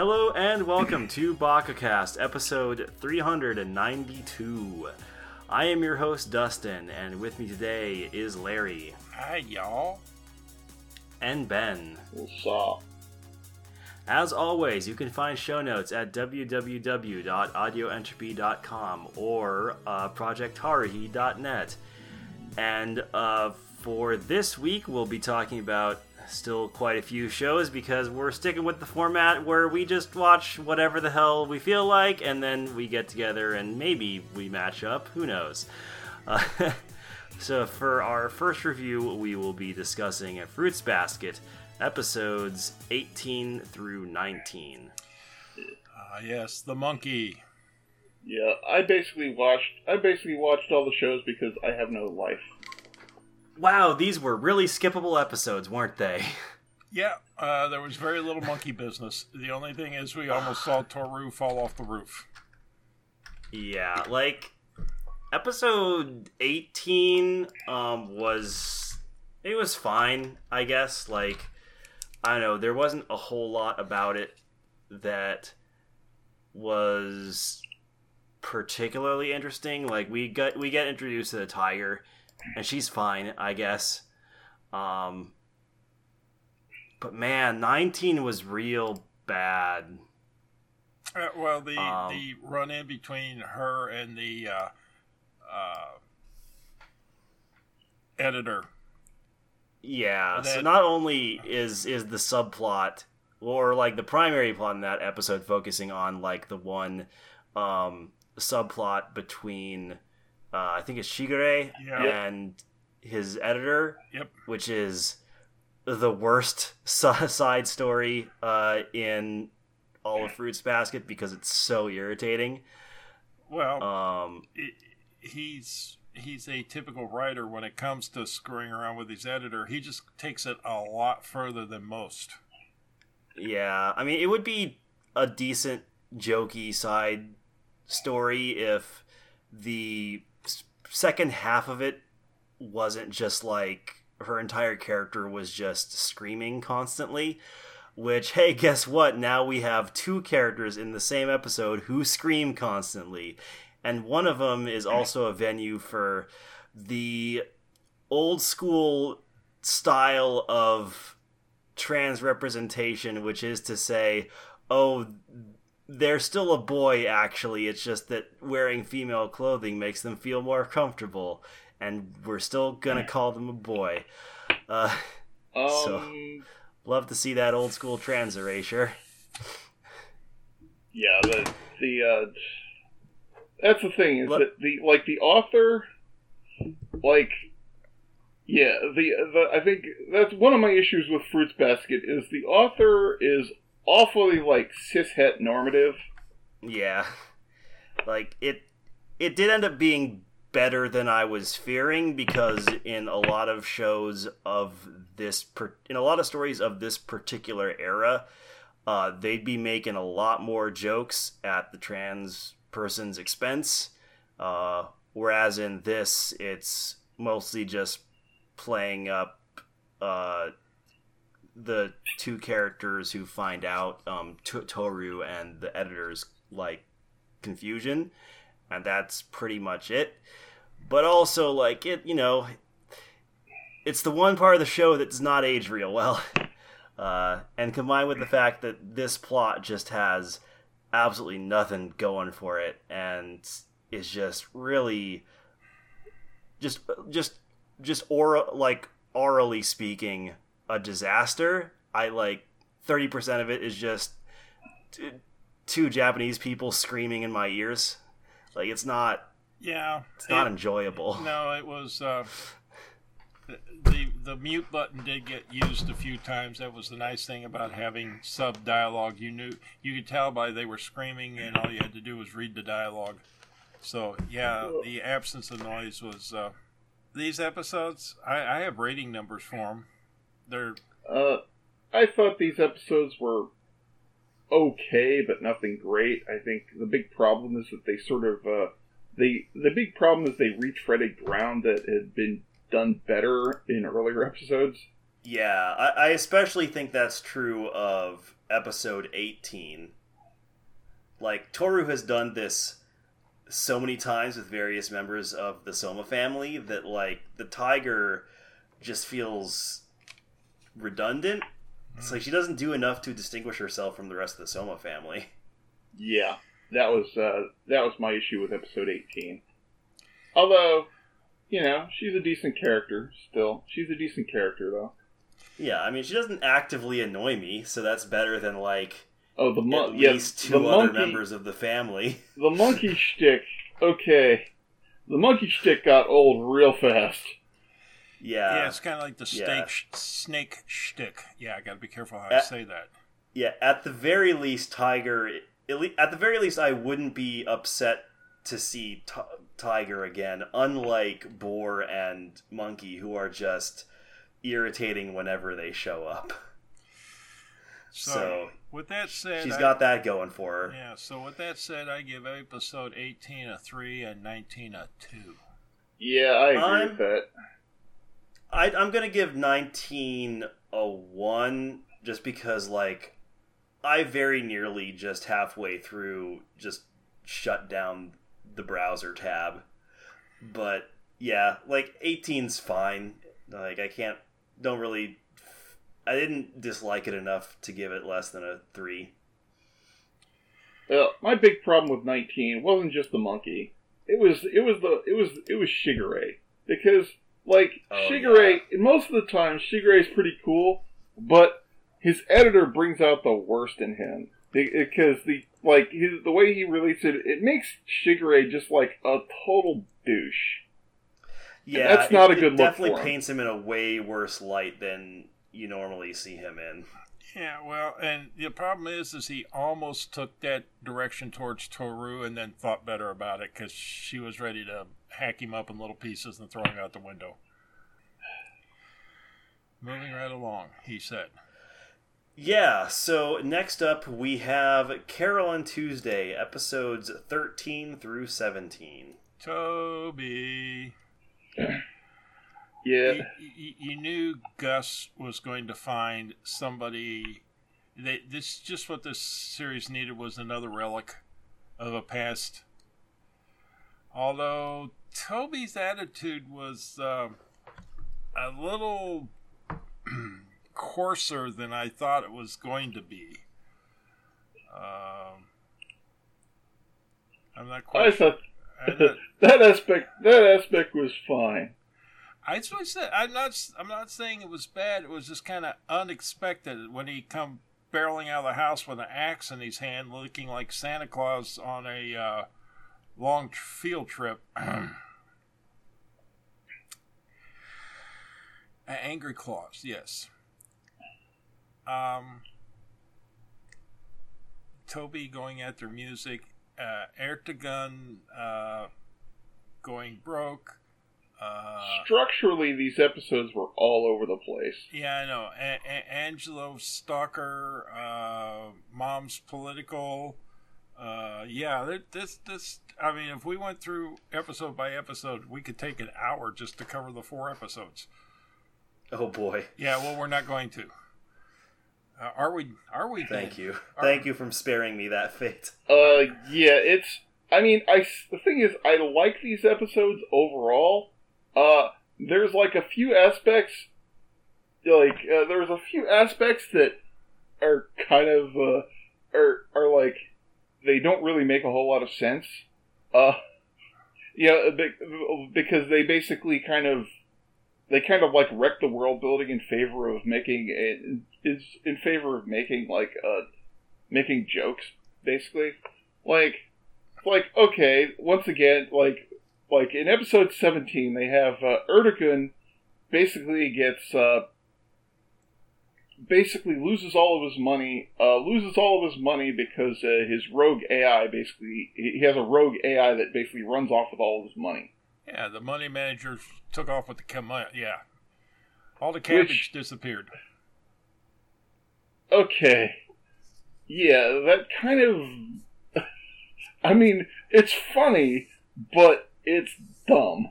Hello and welcome to BakaCast, episode 392. I am your host, Dustin, and with me today is Larry Hi, y'all. and Ben. What's up? As always, you can find show notes at www.audioentropy.com or uh, projectharuhi.net. And uh, for this week, we'll be talking about still quite a few shows because we're sticking with the format where we just watch whatever the hell we feel like and then we get together and maybe we match up. Who knows? Uh, so, for our first review, we will be discussing a Fruits Basket episodes 18 through 19. Ah, yes, the monkey. Yeah, I basically watched. I basically watched all the shows because I have no life. Wow, these were really skippable episodes, weren't they? Yeah, uh, there was very little monkey business. The only thing is, we almost saw Tohru fall off the roof. Yeah, like episode 18 um was it was fine, I guess. Like I don't know, there wasn't a whole lot about it that was particularly interesting. Like we got we get introduced to the tiger and she's fine, I guess. Um but man, 19 was real bad. Uh, well, the Um, the run in between her and the uh, uh, editor. Yeah. And so not only is is the subplot or like the primary plot in that episode focusing on like the one um subplot between uh, I think it's Shigure Yeah. and his editor, Yep. which is the worst side story uh, in all of Fruits Basket because it's so irritating. Well, Um, i he's he's a typical writer when it comes to screwing around with his editor. He just takes it a lot further than most. Yeah, I mean, it would be a decent, jokey side story if the second half of it wasn't just like her entire character was just screaming constantly. Which, hey, guess what? Now we have two characters in the same episode who scream constantly. And one of them is also a venue for the old school style of trans representation, which is to say, oh, they're still a boy, actually. It's just that wearing female clothing makes them feel more comfortable, and we're still gonna call them a boy. Uh, Um, So- love to see that old school trans erasure. yeah, the the uh, that's the thing is What- that the like the author, like, yeah, the the I think that's one of my issues with Fruits Basket is the author is awfully like cishet normative. Yeah, like it. It did end up being better than I was fearing because in a lot of shows of this, in a lot of stories of this particular era, uh, they'd be making a lot more jokes at the trans person's expense. Uh, whereas in this, it's mostly just playing up uh, the two characters who find out um, Tohru and the editor's like confusion, and that's pretty much it. But also, like it, you know, it's the one part of the show that does not age real well. Uh, and combined with the fact that this plot just has absolutely nothing going for it, and is just really, just just just aura like orally speaking, a disaster. I like thirty percent of it is just t- two Japanese people screaming in my ears. Like it's not Yeah, it's not it- enjoyable. No, it was uh, the the mute button did get used a few times. That was the nice thing about having sub dialogue. You knew you could tell by they were screaming, and all you had to do was read the dialogue. So yeah, the absence of noise was. Uh, these episodes, I, I have rating numbers for them. They're Uh, I thought these episodes were okay, but nothing great. I think the big problem is that they sort of uh, they the big problem is they retreaded ground that had been done better in earlier episodes. Yeah, I, I especially think that's true of episode 18. Like, Tohru has done this so many times with various members of the Sohma family that, like, the tiger just feels redundant. It's like she doesn't do enough to distinguish herself from the rest of the Sohma family. Yeah, that was uh, that was my issue with episode eighteen. Although, you know, she's a decent character still. She's a decent character though. Yeah, I mean, she doesn't actively annoy me, so that's better than like Oh, the at least two the other monkey, members of the family. The monkey shtick. Okay, the monkey shtick got old real fast. Yeah, yeah, it's kind of like the yeah. snake sh- snake shtick. Yeah, I got to be careful how I Uh, say that. yeah. At the very least, Tiger. At, at the very least, I wouldn't be upset to see T- Tiger again. Unlike Boar and Monkey, who are just irritating whenever they show up. So, So, with that said, She's I- got that going for her. Yeah, so with that said, I give episode 18 a 3 and 19 a 2. Yeah, I agree I'm- with that. I, I'm gonna give 19 a one just because like I very nearly just halfway through just shut down the browser tab, but yeah, like 18's fine. Like I can't, don't really, I didn't dislike it enough to give it less than a three. Well, my big problem with 19 wasn't just the monkey. It was it was the it was it was Shigure because like Oh, Shigure most of the time Shigure is pretty cool, but his editor brings out the worst in him because eh, the like his, the way he released it it makes Shigure just like a total douche. Yeah, that's not it, a good it look Definitely for him. paints him in a way worse light than you normally see him in. Yeah, well, and the problem is, is he almost took that direction towards Tohru and then thought better about it because she was ready to hack him up in little pieces and throw him out the window. Moving right along, he said. Yeah, so next up we have Carole and Tuesday, episodes 13 through 17. Toby. Yeah, you, you, knew Gus was going to find somebody. They, this just what this series needed was another relic of a past. Although Toby's attitude was um a little coarser than I thought it was going to be. Um, I'm not quite. I thought not- that aspect that aspect was fine. I to say I'm not I'm not saying it was bad. It was just kind of unexpected when he come barreling out of the house with an axe in his hand, looking like Santa Claus on a uh, long field trip. An angry Claus, yes. Um, Toby going after music, uh, Ertegun uh, going broke. Uh, Structurally, these episodes were all over the place. Yeah, I know. A- A- Angela Stalker, uh, Mom's Political. Uh, yeah, this this. I mean, if we went through episode by episode, we could take an hour just to cover the four episodes. Oh boy. Yeah, well, we're not going to. Uh, are we? Are we? Thank then? you. Are- Thank you for sparing me that fate. Uh, yeah, it's. I mean, I the thing is, I like these episodes overall. Uh, there's like a few aspects, like uh, there's a few aspects that are kind of uh, are are like they don't really make a whole lot of sense. Uh, yeah, because they basically kind of they kind of like wreck the world building in favor of making is in favor of making like uh making jokes basically like like okay once again like like in episode 17 they have uh, Ertegun basically gets uh basically loses all of his money uh loses all of his money because uh, his rogue AI basically he has a rogue AI that basically runs off with all of his money. Yeah, the money manager took off with the cam- Yeah, all the cabbage Which- disappeared. okay. Yeah that kind of i mean it's funny but it's dumb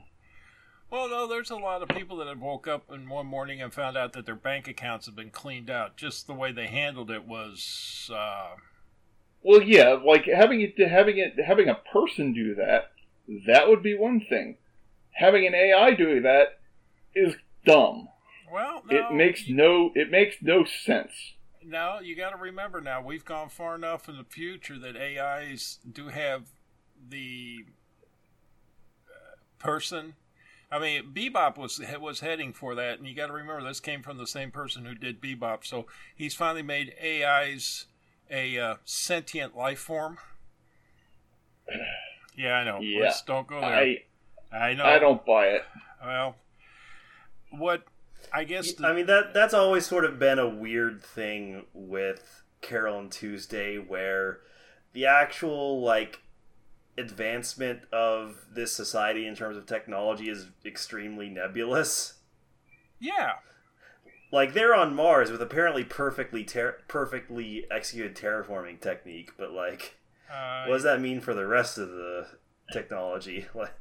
Well, no, there's a lot of people that have woke up in one morning and found out that their bank accounts have been cleaned out. Just the way they handled it was. Uh, Well, yeah, like having it having it having a person do that, that would be one thing. Having an AI doing that is dumb. well, no, It makes no it makes no sense. No, you got to remember now, we've gone far enough in the future that AIs do have the person. I mean, Bebop was was heading for that, and you got to remember this came from the same person who did Bebop. So he's finally made AIs a uh, sentient life form. Yeah, I know. Yeah. Let's don't go there. I I know. I don't buy it. Well, what I guess the, I mean that that's always sort of been a weird thing with Carole and Tuesday where the actual like advancement of this society in terms of technology is extremely nebulous. yeah. Like they're on Mars with apparently perfectly ter- perfectly executed terraforming technique, but like Uh, what does that mean for the rest of the technology? Like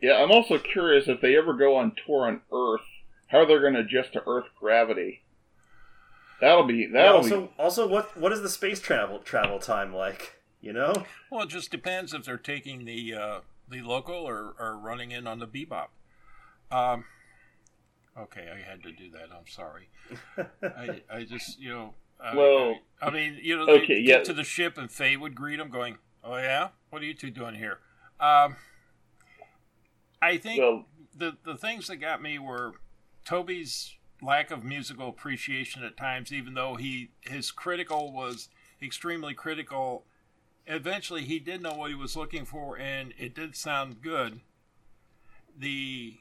Yeah, I'm also curious if they ever go on tour on Earth, how are they're going to adjust to Earth gravity. That'll be that'll also be also what what is the space travel travel time like? You know? Well, it just depends if they're taking the uh, the local or, or running in on the bebop. Um, okay, I had to do that. I'm sorry. I, I just you know. Uh, Well, I, I mean, you know, they okay, get yeah. to the ship and Faye would greet them, going, "Oh yeah, what are you two doing here?" Um, I think well. the the things that got me were Toby's lack of musical appreciation at times, even though he his critical was extremely critical. Eventually, he did know what he was looking for, and it did sound good. The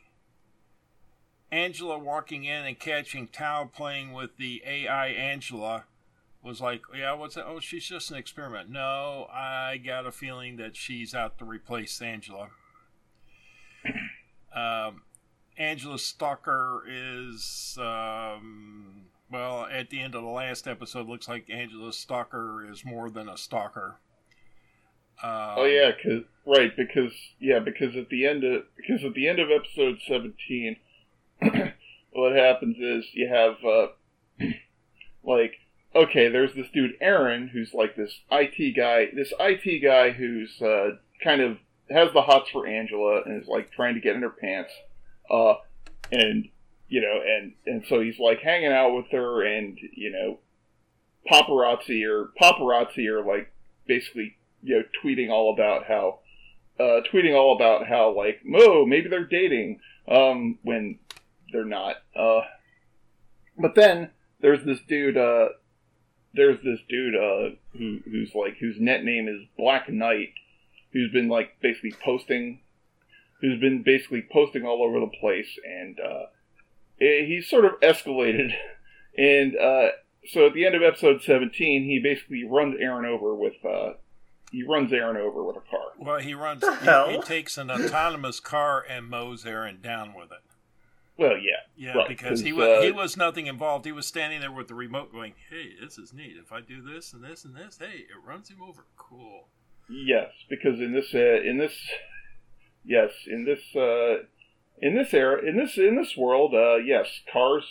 Angela walking in and catching Tao playing with the AI Angela was like, yeah, what's that? Oh, she's just an experiment. No, I got a feeling that she's out to replace Angela. Um, Angela Stalker is, um, well, at the end of the last episode, looks like Angela Stalker is more than a stalker. Um, Oh yeah, cause right because yeah because at the end of because at the end of episode seventeen, what happens is you have uh, like okay, there's this dude Aaron who's like this IT guy, this IT guy who's uh, kind of has the hots for Angela and is like trying to get in her pants, uh, and you know and and so he's like hanging out with her and you know paparazzi or paparazzi are like basically you know tweeting all about how uh, tweeting all about how like Mo maybe they're dating um, when they're not. Uh, but then there's this dude. Uh, there's this dude uh, who who's like whose net name is Black Knight, who's been like basically posting, who's been basically posting all over the place, and uh, eh, he's sort of escalated, and uh, so at the end of episode 17, he basically runs Aaron over with. He runs Aaron over with a car. Well, he runs. The He, hell? he takes an autonomous car and mows Aaron down with it. Well, yeah. Yeah, Right, because he 'cause, was uh, he was nothing involved. He was standing there with the remote, going, "Hey, this is neat. If I do this and this and this, hey, it runs him over. Cool." Yes, because in this, uh, in this, yes, in this, uh, in this era, in this, in this world, uh, yes, cars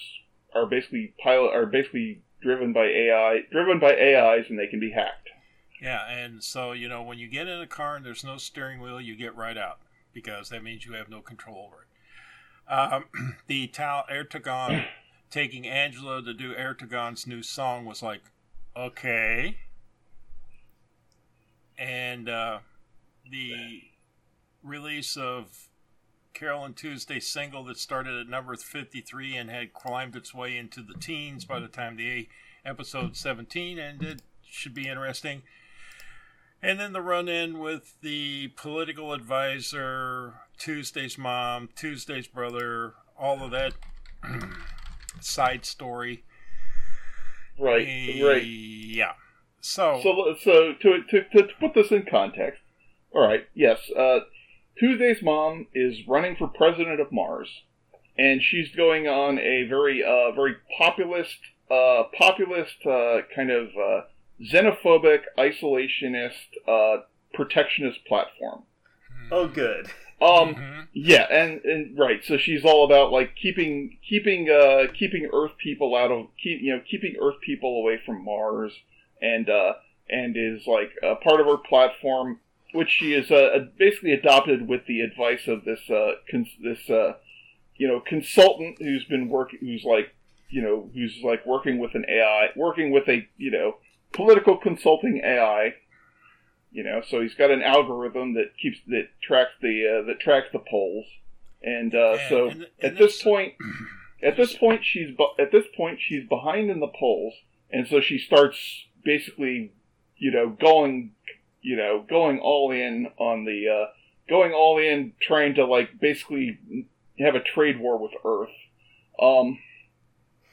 are basically pilot are basically driven by AI, driven by AIs, and they can be hacked. Yeah, and so you know when you get in a car and there's no steering wheel, you get right out because that means you have no control over it. Um, the Tal Ertegun taking Angela to do Ertegun's new song was like, okay, and uh, the release of Carole and Tuesday single that started at number 53 and had climbed its way into the teens by the time the episode 17 ended should be interesting. And then the run in with the political advisor, Tuesday's mom, Tuesday's brother, all of that side story. Right, right. Yeah. So, So, so to, to to put this in context, all right, yes, uh, Tuesday's mom is running for president of Mars, and she's going on a very uh, very populist uh, populist uh, kind of uh, xenophobic, isolationist, uh, protectionist platform. Oh, good. Um, Mhm. yeah, and and right. So she's all about like keeping keeping uh keeping Earth people out of keep you know keeping Earth people away from Mars, and uh and is like a part of her platform, which she is uh, basically adopted with the advice of this uh cons- this uh you know consultant who's been working who's like you know who's like working with an AI working with a you know political consulting AI you know so he's got an algorithm that keeps that tracks the uh, that tracks the polls. And uh, And- so and- at and this this- point at this point she's at this point she's behind in the polls. And so she starts basically you know going you know going all in on the uh, going all in trying to like basically have a trade war with earth. Um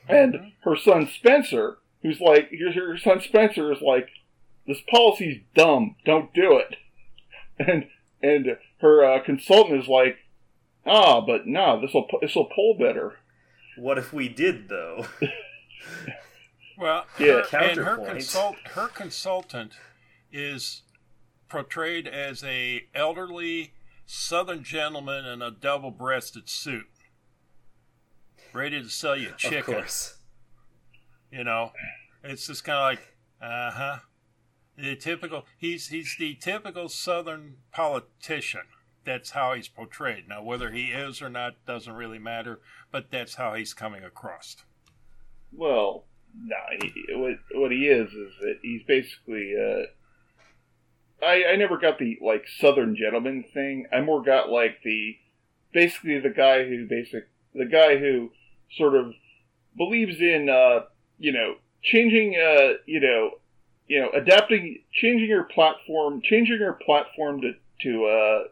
and her son spencer who's like here's her son spencer is like this policy's dumb don't do it and and her uh, consultant is like ah but no this will this will pull better What if we did though? Well, Yeah. her, and her consult her consultant is portrayed as a elderly Southern gentleman in a double-breasted suit, ready to sell you of chicken. course. You know, it's just kind of like, uh huh. The typical he's he's the typical Southern politician. That's how he's portrayed. Now, whether he is or not doesn't really matter, but that's how he's coming across. Well, no, he, what what he is is that he's basically. Uh, I I never got the like Southern gentleman thing. I more got like the basically the guy who basic the guy who sort of believes in uh you know changing uh you know you know adapting changing your platform changing your platform to to uh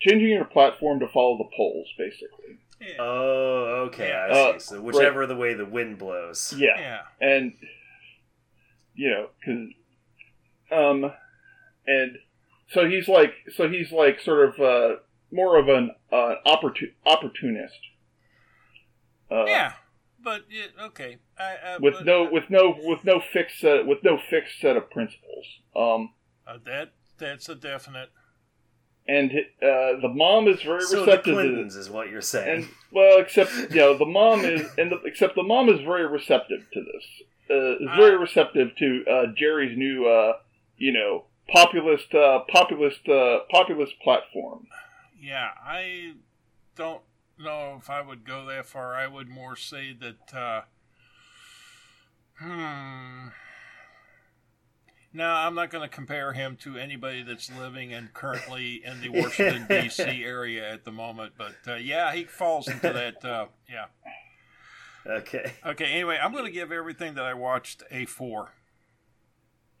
changing your platform to follow the polls basically Yeah. Oh, okay, I Uh, see. So whichever the way the wind blows. yeah yeah. and you know, cause, um, and so he's like, so he's like sort of uh, more of an uh, opportu- opportunist. Uh, Yeah, but yeah, okay. I, I, With but, no, with no, with no fixed set, with no fixed set of principles. Um, uh, that that's a definite. and uh, the mom is very So the receptive to this. Is what you're saying. And well, except you know, the mom is, and the, except the mom is very receptive to this. Uh, is very Ah. receptive to uh, Jerry's new, uh, you know, populist, uh, populist, uh, populist platform. Yeah, I don't know if I would go that far. I would more say that. Uh, hmm. No, I'm not going to compare him to anybody that's living and currently in the Washington D.C. area at the moment. But uh, yeah, he falls into that. Uh, yeah. okay. Okay. Anyway, I'm going to give everything that I watched a four.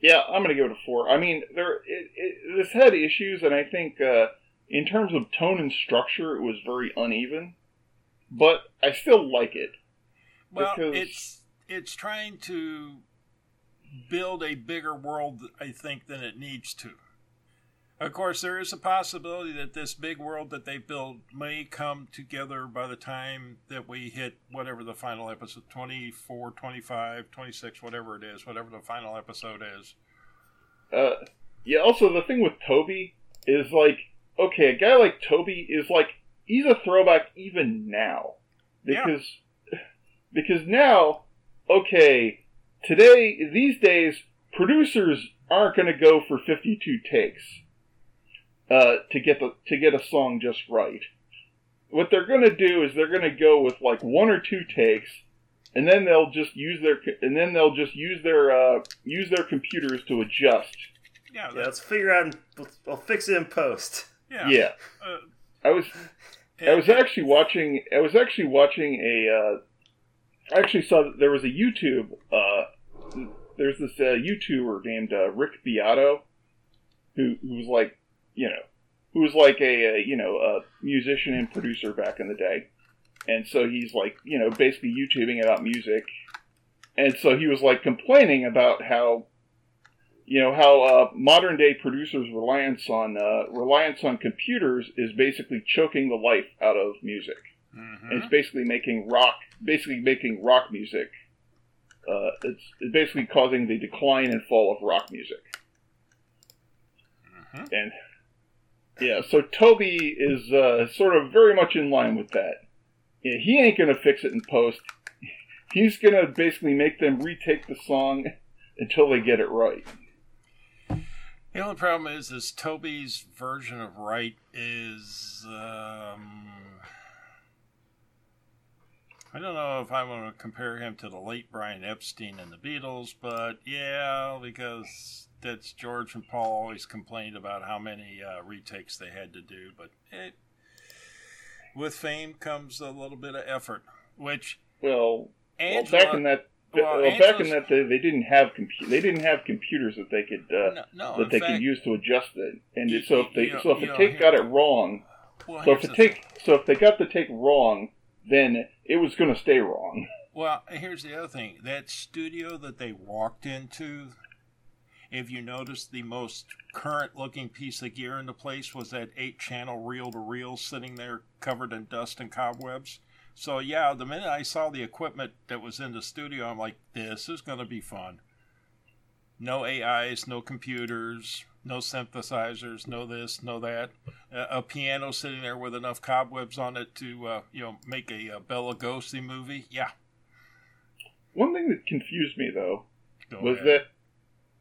Yeah, I'm going to give it a four. I mean, there it, it, this had issues, and I think uh, in terms of tone and structure, it was very uneven. But I still like it. Well, it's it's trying to build a bigger world, I think, than it needs to. Of course, there is a possibility that this big world that they built may come together by the time that we hit whatever the final episode 24, 25, 26, whatever it is, whatever the final episode is. Uh, yeah. Also, the thing with Toby is like, okay, a guy like Toby is like, he's a throwback even now, Yeah. because because now, okay, today these days producers aren't going to go for fifty two takes uh, to get the to get a song just right. What they're going to do is they're going to go with like one or two takes, and then they'll just use their and then they'll just use their uh, use their computers to adjust. Yeah, Yeah, let's figure out. We'll fix it in post. Yeah. Yeah, Uh, I was I was actually watching. I was actually watching a. Uh, I actually saw that there was a YouTube. Uh, there's this uh, YouTuber named uh, Rick Beato, who who was like, you know, who was like a, a you know a musician and producer back in the day, and so he's like you know basically YouTubing about music, and so he was like complaining about how. You know how uh, modern day producers' reliance on uh, reliance on computers is basically choking the life out of music. mhm. It's basically making rock, basically making rock music. Uh, it's, it's basically causing the decline and fall of rock music. Mhm. And Yeah, so Toby is uh, sort of very much in line with that. Yeah, he ain't gonna fix it in post. He's gonna basically make them retake the song until they get it right. The only problem is, is Toby's version of right is. Um, I don't know if I want to compare him to the late Brian Epstein and the Beatles, but yeah, because that's George and Paul always complained about how many uh, retakes they had to do. But it, with fame comes a little bit of effort, which Well, Angela, well back in that well, well, back in that they, they didn't have compu- they didn't have computers that they could uh, no, no, that they fact, could use to adjust it. And You- so if they know- so if the know, take here- got it wrong, well, so if the the take so if they got the take wrong, then it was going to stay wrong. Well, here's the other thing. That studio that they walked into, if you notice, the most current looking piece of gear in the place was that eight channel reel to reel sitting there covered in dust and cobwebs. So, yeah, the minute I saw the equipment that was in the studio, I'm like, this is going to be fun. No AIs, no computers, no synthesizers, no this, no that. A, a piano sitting there with enough cobwebs on it to, uh, you know, make a, uh Bela Lugosi movie. Yeah. One thing that confused me though Go was ahead. that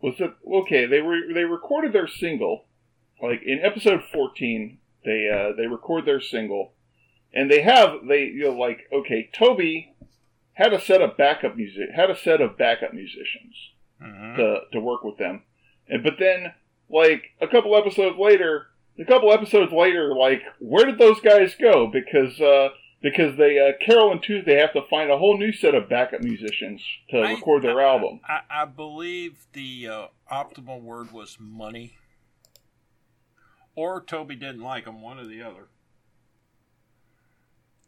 was that okay? They were they recorded their single, like in episode fourteen. They uh, they record their single, and they have they you know like okay, Toby had a set of backup music had a set of backup musicians Mhm. to to work with them, and but then like a couple episodes later, a couple episodes later, like where did those guys go? Because uh, because they uh, Carole and Tuesday have to find a whole new set of backup musicians to I- record their I- album. I, I believe the uh, optimal word was money. Or Toby didn't like them. one or the other.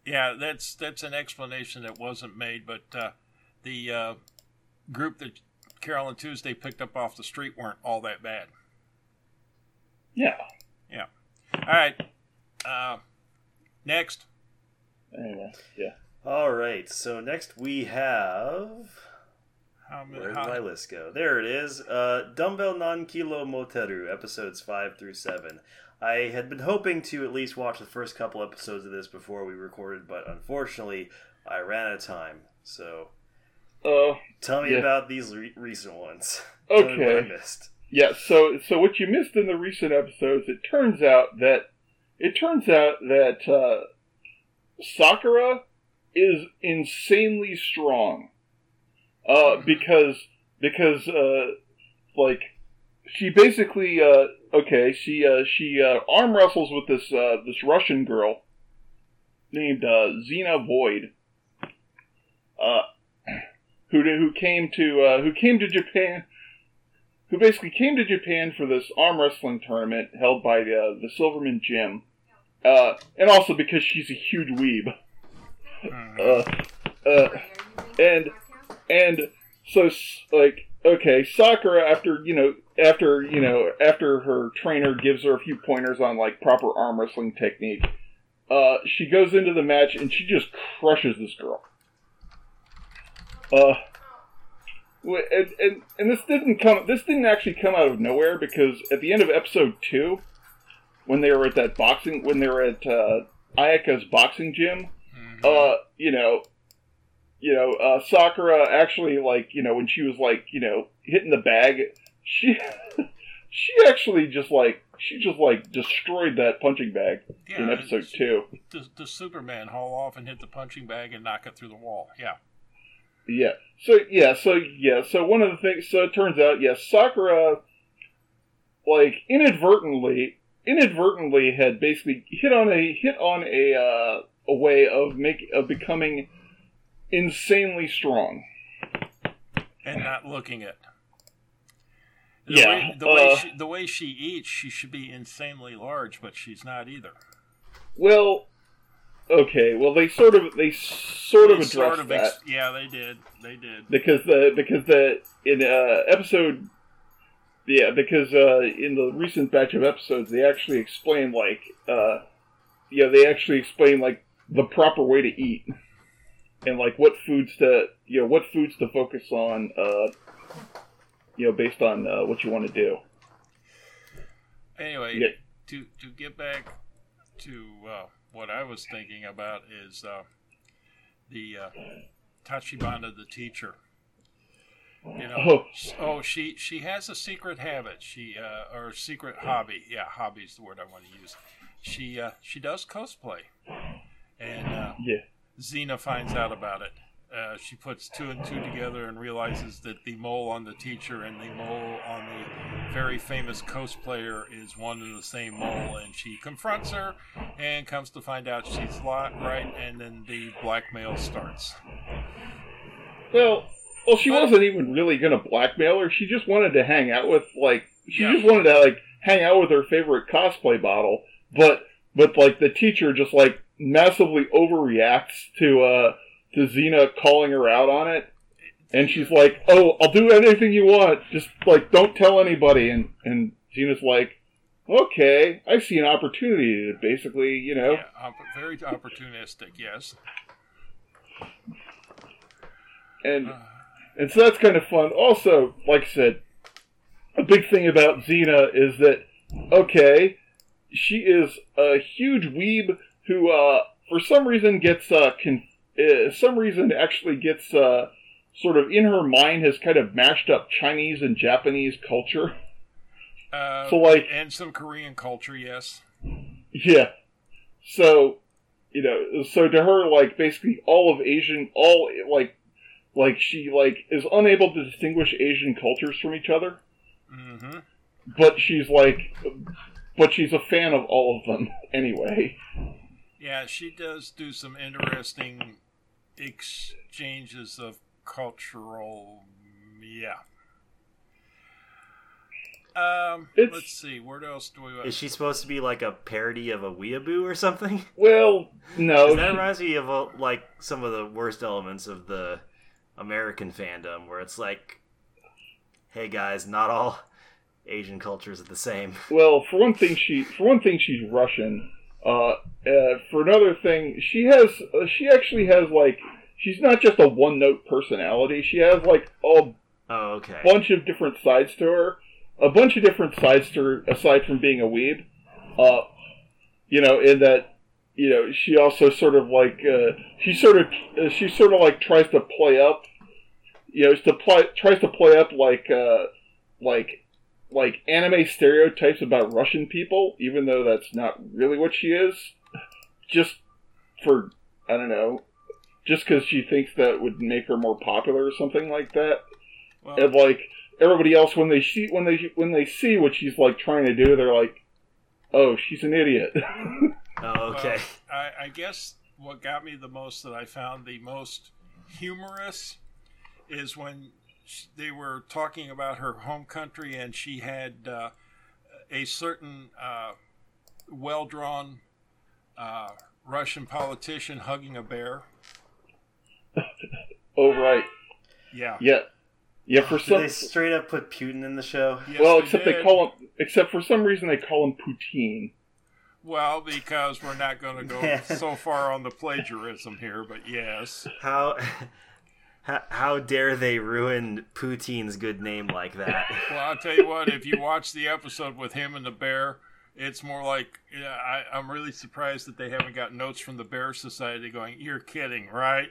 Yeah, that's that's an explanation that wasn't made, but uh, the uh, group that Carole and Tuesday picked up off the street weren't all that bad. Yeah. Yeah. All right, uh, next. Anyway, yeah. All right, so next we have. How many? Where did how- my list go? There it is. Uh, Dumbbell Nan Kilo Moteru, episodes 5 through 7. I had been hoping to at least watch the first couple episodes of this before we recorded, but unfortunately, I ran out of time. So, Uh, tell me Yeah. about these re- recent ones. Tell me what I okay. missed. Yeah. So, so what you missed in the recent episodes, it turns out that it turns out that uh, Sakura is insanely strong. Uh, because because uh, like she basically uh, okay she uh, she uh, arm wrestles with this uh, this Russian girl named uh, Gina Boyd. Uh, who who came to uh, who came to Japan who basically came to Japan for this arm wrestling tournament held by uh, the Silverman Gym, uh, and also because she's a huge weeb. Uh, and and so like okay, Sakura after you know after you know after her trainer gives her a few pointers on like proper arm wrestling technique, uh, she goes into the match and she just crushes this girl. Uh, and, and and this didn't come. This didn't actually come out of nowhere because at the end of episode two, when they were at that boxing, when they were at uh, Ayaka's boxing gym, Mhm. uh, you know, you know, uh, Sakura actually like you know when she was like you know hitting the bag, she she actually just like she just like destroyed that punching bag yeah, in episode two. The, the Superman haul off and hit the punching bag and knock it through the wall. Yeah. Yeah. So yeah. So yeah. So one of the things. So it turns out, yes, Sakura, like inadvertently, inadvertently had basically hit on a hit on a uh, a way of make of becoming insanely strong. and not looking it. The Yeah, way, the, way uh, she, the way she eats, she should be insanely large, but she's not either. Well, okay. Well, they sort of they sort of addressed sort of that. ex- yeah, they did. They did. because the because the in uh, episode yeah because uh, in the recent batch of episodes they actually explain like uh, yeah they actually explain like the proper way to eat and like what foods to you know what foods to focus on uh, you know based on uh, what you want to do Anyway, Yeah. to to get back to uh, what I was thinking about is uh, the uh, Tachibana the teacher. You know, Oh. oh, she she has a secret habit. She uh, or secret hobby. Yeah, hobby is the word I want to use. She uh, she does cosplay, and uh, Yeah. Xena finds out about it. Uh, she puts two and two together and realizes that the mole on the teacher and the mole on the very famous cosplayer is one and the same mole, and she confronts her and comes to find out she's right, and then the blackmail starts. Well, well, she wasn't even really going to blackmail her. She just wanted to hang out with like she Yeah. just wanted to like hang out with her favorite cosplay model. But but like the teacher just like massively overreacts to uh to Xena calling her out on it. And she's like, "Oh, I'll do anything you want. Just like don't tell anybody." And and Xena's like, "Okay, I see an opportunity to basically, you know, Yeah, very opportunistic. Yes. and Uh, And so that's kind of fun. Also, like I said, a big thing about Xena is that, okay, she is a huge weeb who, uh, for some reason gets, uh, con- uh, some reason actually gets, uh, sort of in her mind has kind of mashed up Chinese and Japanese culture. uh, So, like- and some Korean culture. Yes. Yeah. So, you know, so to her, like, basically all of Asian, all, like, like she, like, is unable to distinguish Asian cultures from each other. hmm but she's like but she's a fan of all of them anyway Yeah, she does do some interesting exchanges of cultural. Yeah. Um, It's- let's see. Where else do we? Is she supposed to be like a parody of a weeaboo or something? well no. that reminds me of uh, like some of the worst elements of the American fandom, where it's like, "Hey guys, not all Asian cultures are the same." well for one thing she for one thing she's russian uh, uh for another thing she has uh, she actually has like she's not just a one note personality. She has like a Oh, okay. bunch of different sides to her. A bunch of different sides to her aside from being a weeb. Uh you know in that you know she also sort of like uh she sort of uh, she sort of like tries to play up you know to play tries to play up like uh like like anime stereotypes about russian people even though that's not really what she is just for i don't know just because she thinks that would make her more popular or something like that Well, and like everybody else when they see when they when they see what she's like trying to do they're like oh she's an idiot Oh, okay. Well, I, I guess what got me the most that I found the most humorous is when sh- they were talking about her home country and she had uh, a certain uh, well drawn uh, Russian politician hugging a bear. oh right Yeah. yeah yeah for Did some they straight up put Putin in the show? Yes, well except they did. call him except for some reason they call him poutine Well, because we're not going to go so far on the plagiarism here, but yes. How how, how dare they ruin Poutine's good name like that? Well, I'll tell you what, if you watch the episode with him and the bear, it's more like yeah, I, I'm really surprised that they haven't got notes from the Bear Society going, You're kidding, right?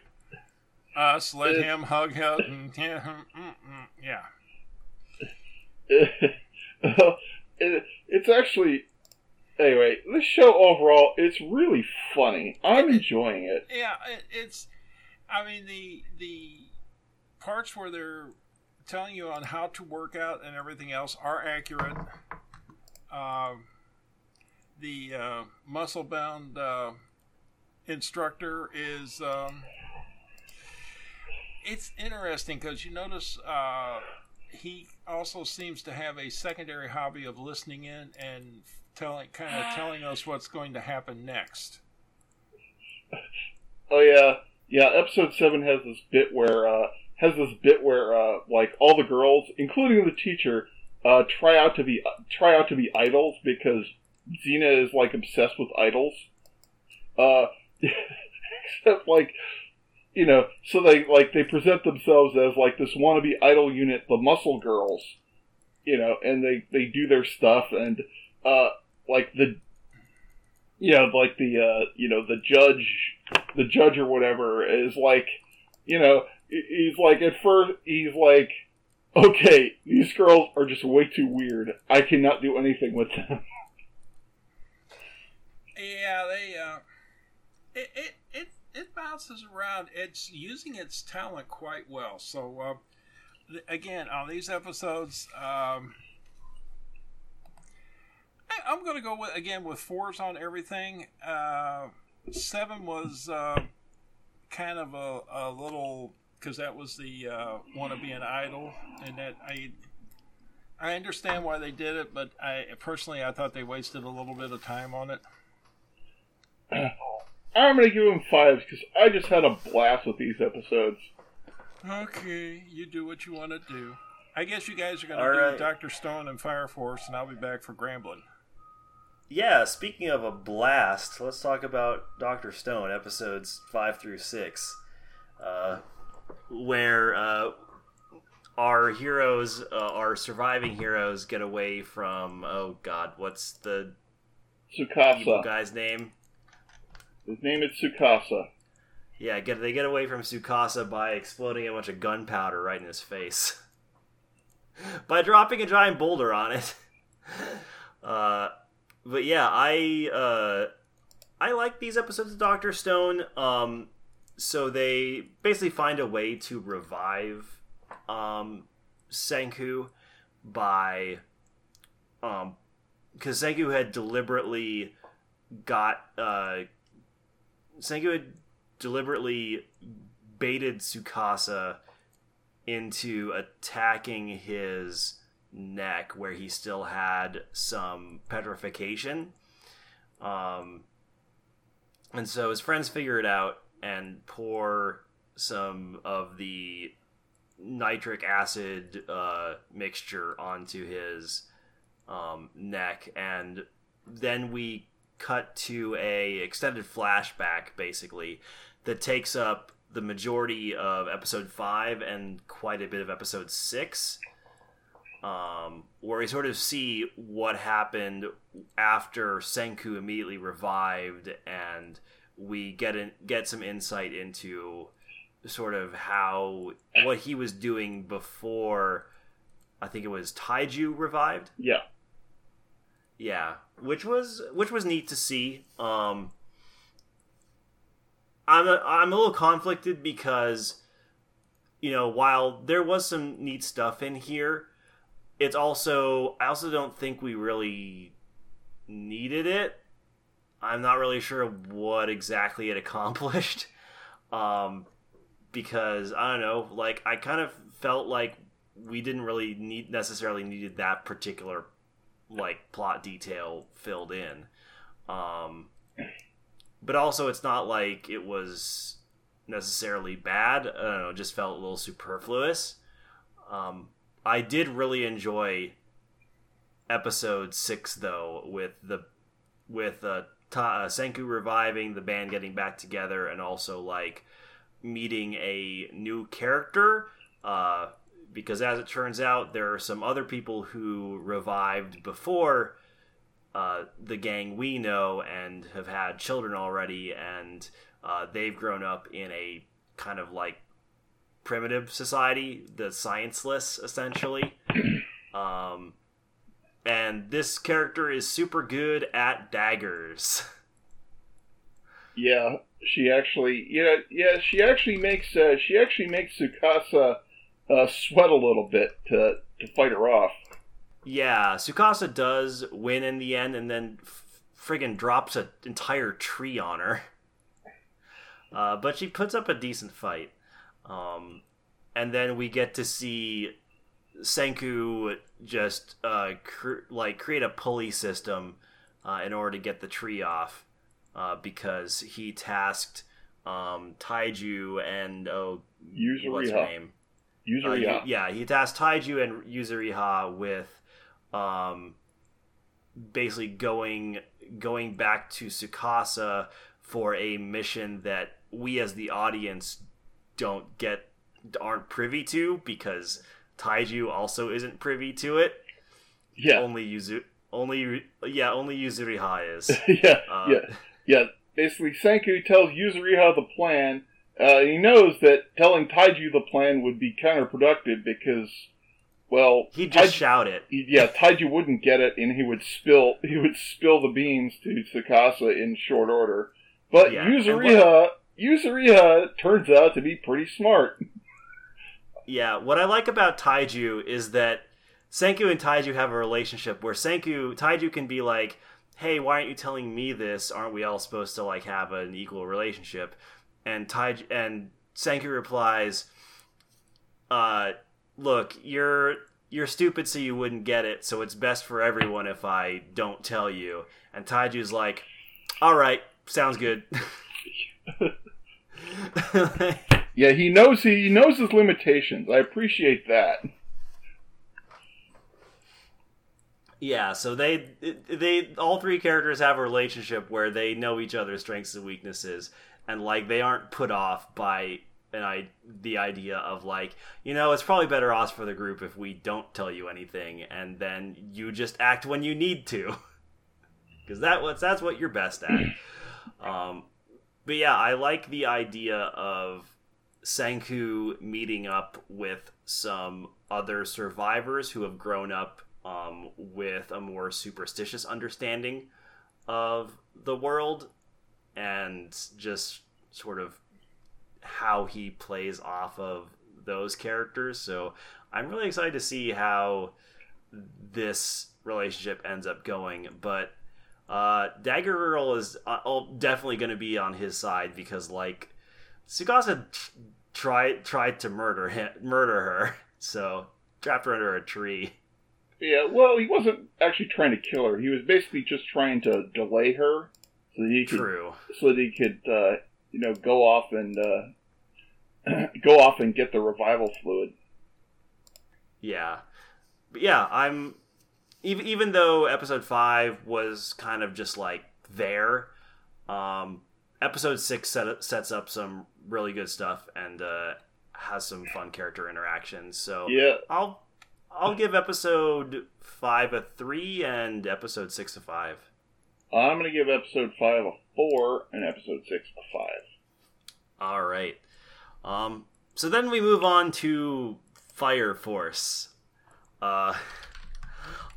Us, let It- him hug him. and- Yeah. mm, mm, yeah. it, it's actually anyway this show overall it's really funny i'm enjoying it Yeah, it, it's. I mean the the parts where they're telling you on how to work out and everything else are accurate. Um, the uh, muscle bound uh, instructor is. Um, it's interesting because you notice uh, he also seems to have a secondary hobby of listening in and telling, kind of telling us what's going to happen next. Oh yeah, yeah. Episode seven has this bit where uh, has this bit where uh, like all the girls, including the teacher, uh, try out to be try out to be idols because Xena is like obsessed with idols. Uh, except like you know, so they like they present themselves as like this wannabe idol unit, the Muscle Girls. You know, and they they do their stuff and uh like the know like the uh you know the judge the judge or whatever is like you know he's like at first he's like okay these girls are just way too weird. I cannot do anything with them. Yeah they uh it it it, it bounces around. It's using its talent quite well. So uh again on these episodes um I, am going to go with, again with fours on everything. Uh, seven was uh, kind of a, a little because that was the uh, want to be an idol, and that I I understand why they did it, but I personally I thought they wasted a little bit of time on it. I'm going to give them fives because I just had a blast with these episodes. Okay, you do what you want to do. I guess you guys are going to do right. Doctor Stone and Fire Force, and I'll be back for Granbelm yeah, speaking of a blast, let's talk about Doctor Stone episodes five through six, uh, where uh, our heroes, uh, our surviving heroes, get away from oh god, what's the Tsukasa guy's name? His name is Tsukasa. Yeah, get they get away from Tsukasa by exploding a bunch of gunpowder right in his face, by dropping a giant boulder on it. But yeah, I uh, I like these episodes of Doctor Stone. Um, so they basically find a way to revive um, Senku by um because Senku had deliberately got uh Senku had deliberately baited Tsukasa into attacking his neck where he still had some petrification. Um, and so his friends figure it out and pour some of the nitric acid uh, mixture onto his um, neck, and then we cut to a extended flashback, basically, that takes up the majority of episode five and quite a bit of episode six um, where we sort of see what happened after Senku immediately revived, and we get in, get some insight into sort of how what he was doing before. I think it was Taiju revived. Yeah, yeah, which was which was neat to see. Um, I'm a, I'm a little conflicted because you know while there was some neat stuff in here it's also I also don't think we really needed it. I'm not really sure what exactly it accomplished. Um, because I don't know, like I kind of felt like we didn't really need necessarily needed that particular like plot detail filled in. Um, but also it's not like it was necessarily bad. I don't know, just felt a little superfluous. Um, I did really enjoy episode six though, with the with uh, Ta- uh, Senku reviving, the band getting back together, and also like meeting a new character. Uh, because as it turns out, there are some other people who revived before uh, the gang we know and have had children already, and uh, they've grown up in a kind of like primitive society, the scienceless, essentially. Um, and this character is super good at daggers. Yeah, she actually, yeah, yeah, she actually makes uh, she actually makes Tsukasa uh, sweat a little bit to to fight her off. Yeah, Tsukasa does win in the end, and then f- friggin' drops an entire tree on her. Uh, but she puts up a decent fight. Um, and then we get to see Senku just uh, cr- like create a pulley system uh, in order to get the tree off uh, because he tasked um, Taiju and oh, Yuzuriha. what's her name? Yuzuriha. Uh, yeah, he tasked Taiju and Yuzuriha with um, basically going going back to Tsukasa for a mission that we as the audience don't get aren't privy to because Taiju also isn't privy to it. Yeah. Only Yuzu only yeah, only Yuzuriha is. yeah, Uh, yeah, yeah. Basically, Senku tells Yuzuriha the plan. Uh, he knows that telling Taiju the plan would be counterproductive because, well, He'd just Taiju- shout it. yeah, Taiju wouldn't get it, and he would spill he would spill the beans to Tsukasa in short order. But Yeah, Yuzuriha Yuzuriha turns out to be pretty smart. Yeah, what I like about Taiju is that Senku and Taiju have a relationship where Senku Taiju can be like, "Hey, why aren't you telling me this? Aren't we all supposed to like have an equal relationship?" And Taiju and Senku replies, "Uh, look, you're you're stupid, so you wouldn't get it. So it's best for everyone if I don't tell you." And Taiju's like, "All right, sounds good." Yeah, he knows he knows his limitations. I appreciate that. Yeah, so they they all three characters have a relationship where they know each other's strengths and weaknesses, and like they aren't put off by an I the idea of like you know it's probably better off for the group if we don't tell you anything, and then you just act when you need to, because that what's that's what you're best at. Um, but yeah, I like the idea of Senku meeting up with some other survivors who have grown up um, with a more superstitious understanding of the world and just sort of how he plays off of those characters. So I'm really excited to see how this relationship ends up going. But uh, Dagger Girl is uh, definitely going to be on his side because, like, Tsukasa tried tried to murder him, murder her. So trapped her under a tree. Yeah, well, he wasn't actually trying to kill her. He was basically just trying to delay her so that he could True. so that he could uh, you know go off and uh, go off and get the revival fluid. Yeah, but yeah, I'm even even though episode five was kind of just like there. Um, episode six set, sets up some really good stuff and uh, has some fun character interactions. So Yeah, I'll I'll give episode five a three and episode six a five. I'm gonna give episode five a four and episode six a five. All right. Um, so then we move on to Fire Force. Uh,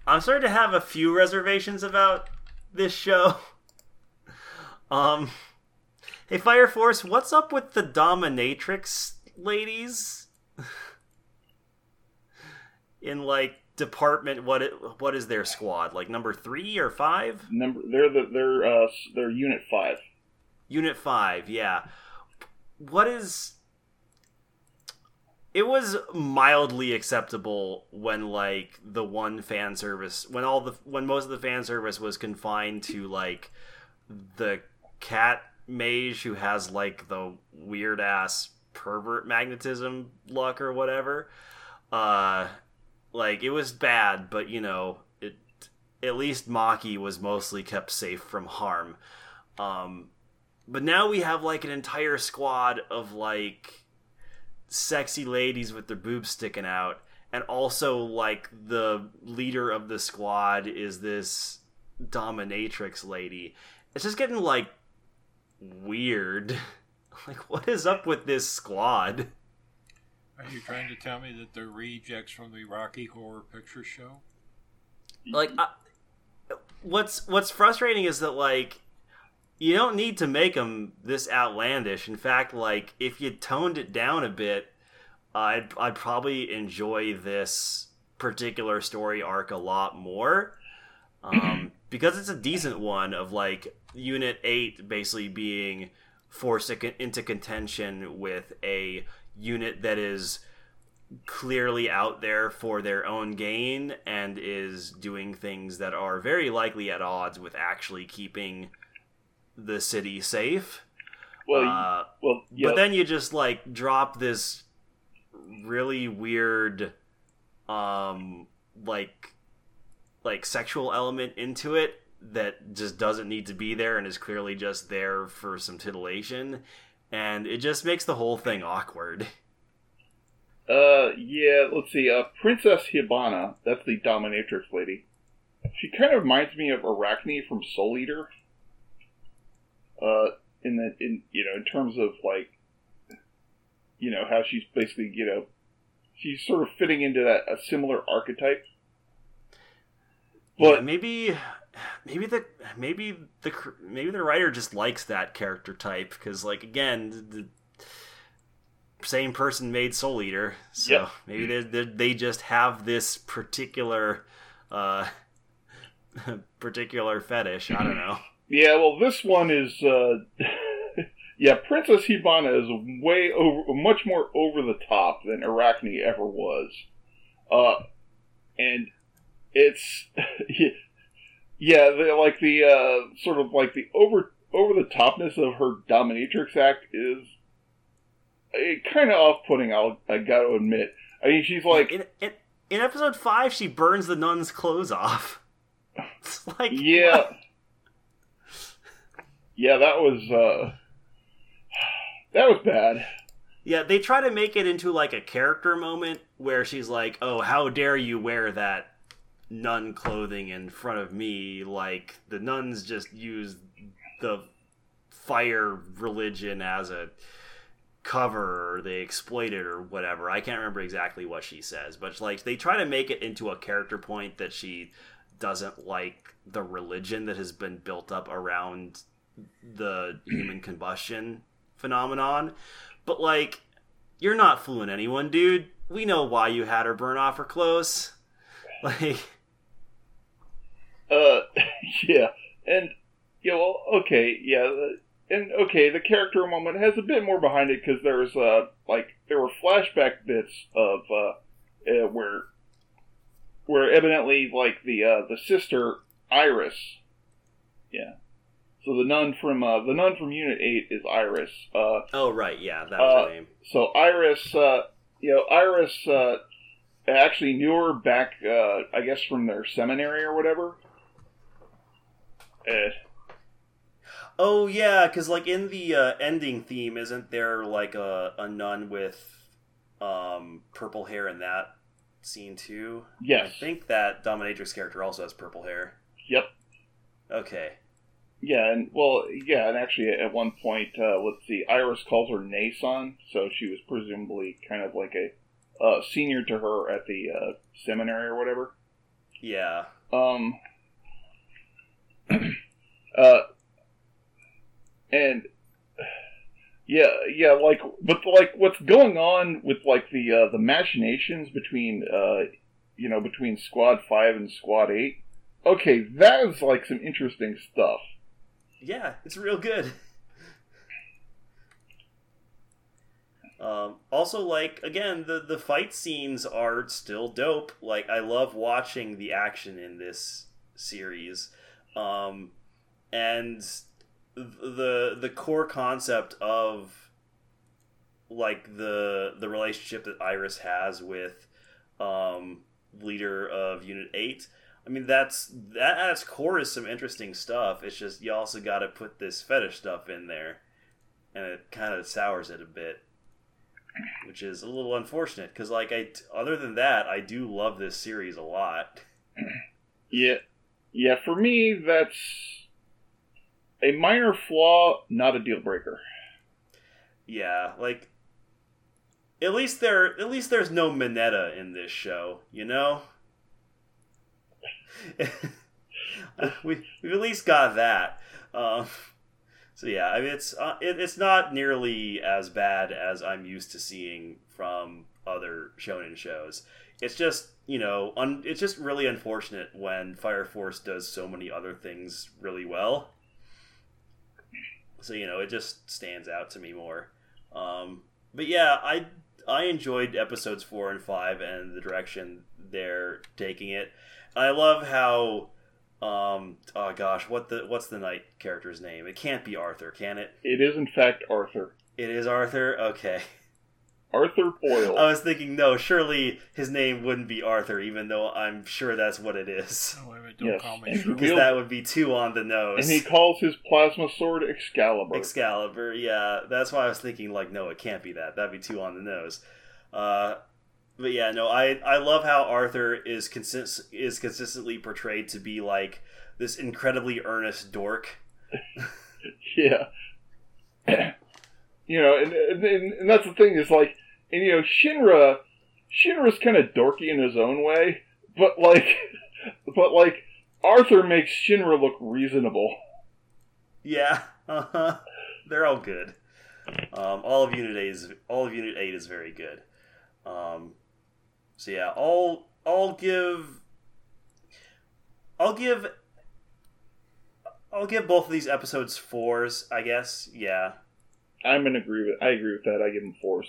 I'm starting to have a few reservations about this show. Um, hey, Fire Force, what's up with the dominatrix ladies? In like department, what it, what is their squad? Like number three or five? Number they're the they're uh they're unit five. Unit 5, yeah. What is. It was mildly acceptable when, like, the one fan service. When all the. When most of the fan service was confined to, like, the cat mage who has, like, the weird ass pervert magnetism luck or whatever. Uh. Like, it was bad, but, you know, it. At least Maki was mostly kept safe from harm. Um, but now we have like an entire squad of like sexy ladies with their boobs sticking out. And also like the leader of the squad is this dominatrix lady. It's just getting like weird. Like what is up with this squad? Are you trying to tell me that they're rejects from the Rocky Horror Picture Show? Mm-hmm. like I, what's what's frustrating is that like you don't need to make them this outlandish. In fact like if you toned it down a bit i'd, I'd probably enjoy this particular story arc a lot more um, because it's a decent one of like unit 8 basically being forced into contention with a unit that is clearly out there for their own gain and is doing things that are very likely at odds with actually keeping the city safe. Well, Uh, well, yeah, But then you just like drop this really weird, um, like, like sexual element into it that just doesn't need to be there and is clearly just there for some titillation, and it just makes the whole thing awkward. uh, yeah. Let's see. Uh, Princess Hibana, that's the dominatrix lady. she kind of reminds me of Arachne from Soul Eater. Uh, in that, in you know, in terms of like, you know, how she's basically, you know, she's sort of fitting into that a similar archetype. Yeah, But maybe, maybe the maybe the maybe the writer just likes that character type because, like, again, the, the same person made Soul Eater, so Yeah. maybe they they they just have this particular, uh, particular fetish. I don't know. Yeah, well, this one is, uh, yeah, Princess Hibana is way over, much more over the top than Arachne ever was. Uh, and it's, yeah, the, like the, uh, sort of like the over, over the topness of her dominatrix act is kind of off putting, I'll, I gotta admit. I mean, she's like, in, in in episode five, she burns the nun's clothes off. It's like Yeah. what? Yeah, that was uh that was bad. Yeah, they try to make it into like a character moment where she's like, "Oh, how dare you wear that nun clothing in front of me?" Like the nuns just use the fire religion as a cover or they exploit it or whatever. I can't remember exactly what she says, but like they try to make it into a character point that she doesn't like the religion that has been built up around the human combustion phenomenon. But like, you're not fooling anyone, dude. We know why you had her burn off her clothes. Like, Uh yeah. And yeah, well, okay, yeah, and okay, the character moment has a bit more behind it cuz there's uh like there were flashback bits of uh, uh where where evidently like the uh the sister Iris yeah. So the nun from uh the nun from Unit 8 is Iris. Uh oh right, yeah, that was Uh, her name. So Iris, uh, you know, Iris uh, actually knew her back, uh, I guess, from their seminary or whatever. Uh, Oh yeah, because like in the uh, ending theme, isn't there like a, a nun with um, purple hair in that scene too? yes. I think that dominatrix character also has purple hair. Yep. Okay. Yeah, and well, yeah, and actually, at one point, uh, let's see, Iris calls her Nason, so she was presumably kind of like a uh, senior to her at the uh, seminary or whatever. Yeah. Um. uh. And. Yeah, yeah, like, but like, what's going on with like the uh, the machinations between uh, you know, between Squad Five and Squad Eight? Okay, that is like some interesting stuff. Yeah, it's real good. Um, also, like again, the the fight scenes are still dope. Like I love watching the action in this series, um, and the the core concept of like the the relationship that Iris has with um, leader of Unit Eight. I mean, that's that at its core is some interesting stuff. It's just you also got to put this fetish stuff in there, and it kind of sours it a bit, which is a little unfortunate. Because like I, other than that, I do love this series a lot. Yeah, yeah. For me, that's a minor flaw, not a deal breaker. Yeah, like at least there, at least there's no Minetta in this show. You know, we we've at least got that. Um, so yeah, I mean it's uh, it, it's not nearly as bad as I'm used to seeing from other shonen shows. It's just you know un, it's just really unfortunate when Fire Force does so many other things really well. So you know it just stands out to me more. Um, but yeah, I I enjoyed episodes four and five and the direction they're taking it. I love how um oh gosh, what the what's the knight character's name? It can't be Arthur, can it? It is, in fact, Arthur. It is Arthur. Okay. Arthur Boyle. I was thinking no, surely his name wouldn't be Arthur even though I'm sure that's what it is. Oh, wait a don't Yes. call me Because that would be too on the nose. and he calls his plasma sword Excalibur. Excalibur, yeah. That's why I was thinking like no, it can't be that. That'd be too on the nose. Uh but yeah, no, I I love how Arthur is consist is consistently portrayed to be like this incredibly earnest dork. yeah. you know, and, and and that's the thing is like, and you know, Shinra, Shinra's kind of dorky in his own way, but like, but like Arthur makes Shinra look reasonable. Yeah, uh-huh. they're all good. Um, all of Unit Eight is all of Unit Eight is very good. Um, so yeah, I'll I'll give I'll give I'll give both of these episodes fours. I guess. Yeah. I'm gonna agree with. I agree with that. I give them fours.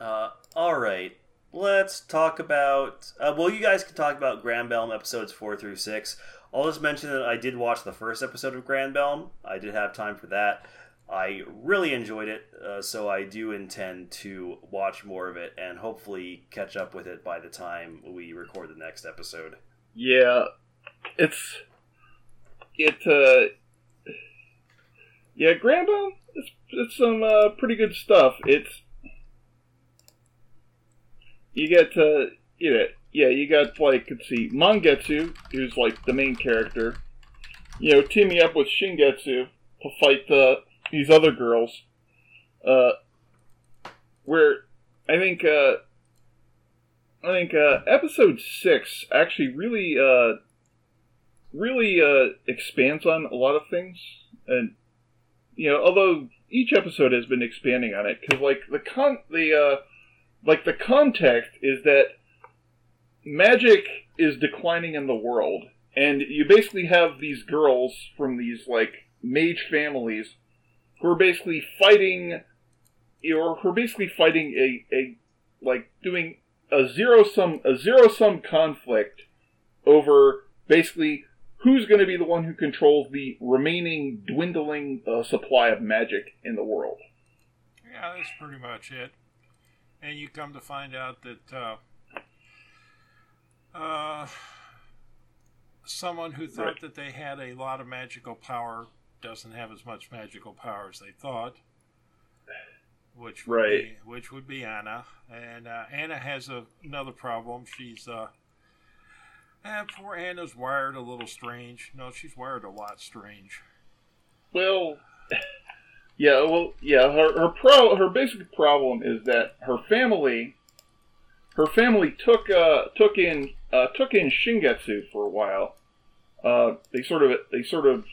Uh, all right. Let's talk about. Uh, well, you guys can talk about Granbelm episodes four through six. I'll just mention that I did watch the first episode of Granbelm. I did have time for that. I really enjoyed it, uh, so I do intend to watch more of it and hopefully catch up with it by the time we record the next episode. Yeah, it's it. Uh, yeah, Grandpa, It's it's some uh, pretty good stuff. It's you get uh, you know, yeah, you got like let's see, Mangetsu, who's like the main character. You know, teaming up with Shingetsu to fight the these other girls. Uh, where I think uh, I think uh, episode six actually really uh, really uh, expands on a lot of things, and you know, although each episode has been expanding on it because like the con the uh, like the context is that magic is declining in the world, and you basically have these girls from these like mage families who are basically fighting, or who are basically fighting a, a like doing a zero sum a zero sum conflict over basically who's going to be the one who controls the remaining dwindling uh, supply of magic in the world. Yeah, that's pretty much it. And you come to find out that uh, uh, someone who thought Right. that they had a lot of magical power doesn't have as much magical power as they thought. Which would Right. be, which would be Anna, and uh, Anna has a, another problem. She's uh, eh, poor Anna's wired a little strange. No, she's wired a lot strange. Well, yeah, well, yeah. Her her pro her basic problem is that her family, her family took uh took in uh took in Shingetsu for a while. Uh, they sort of they sort of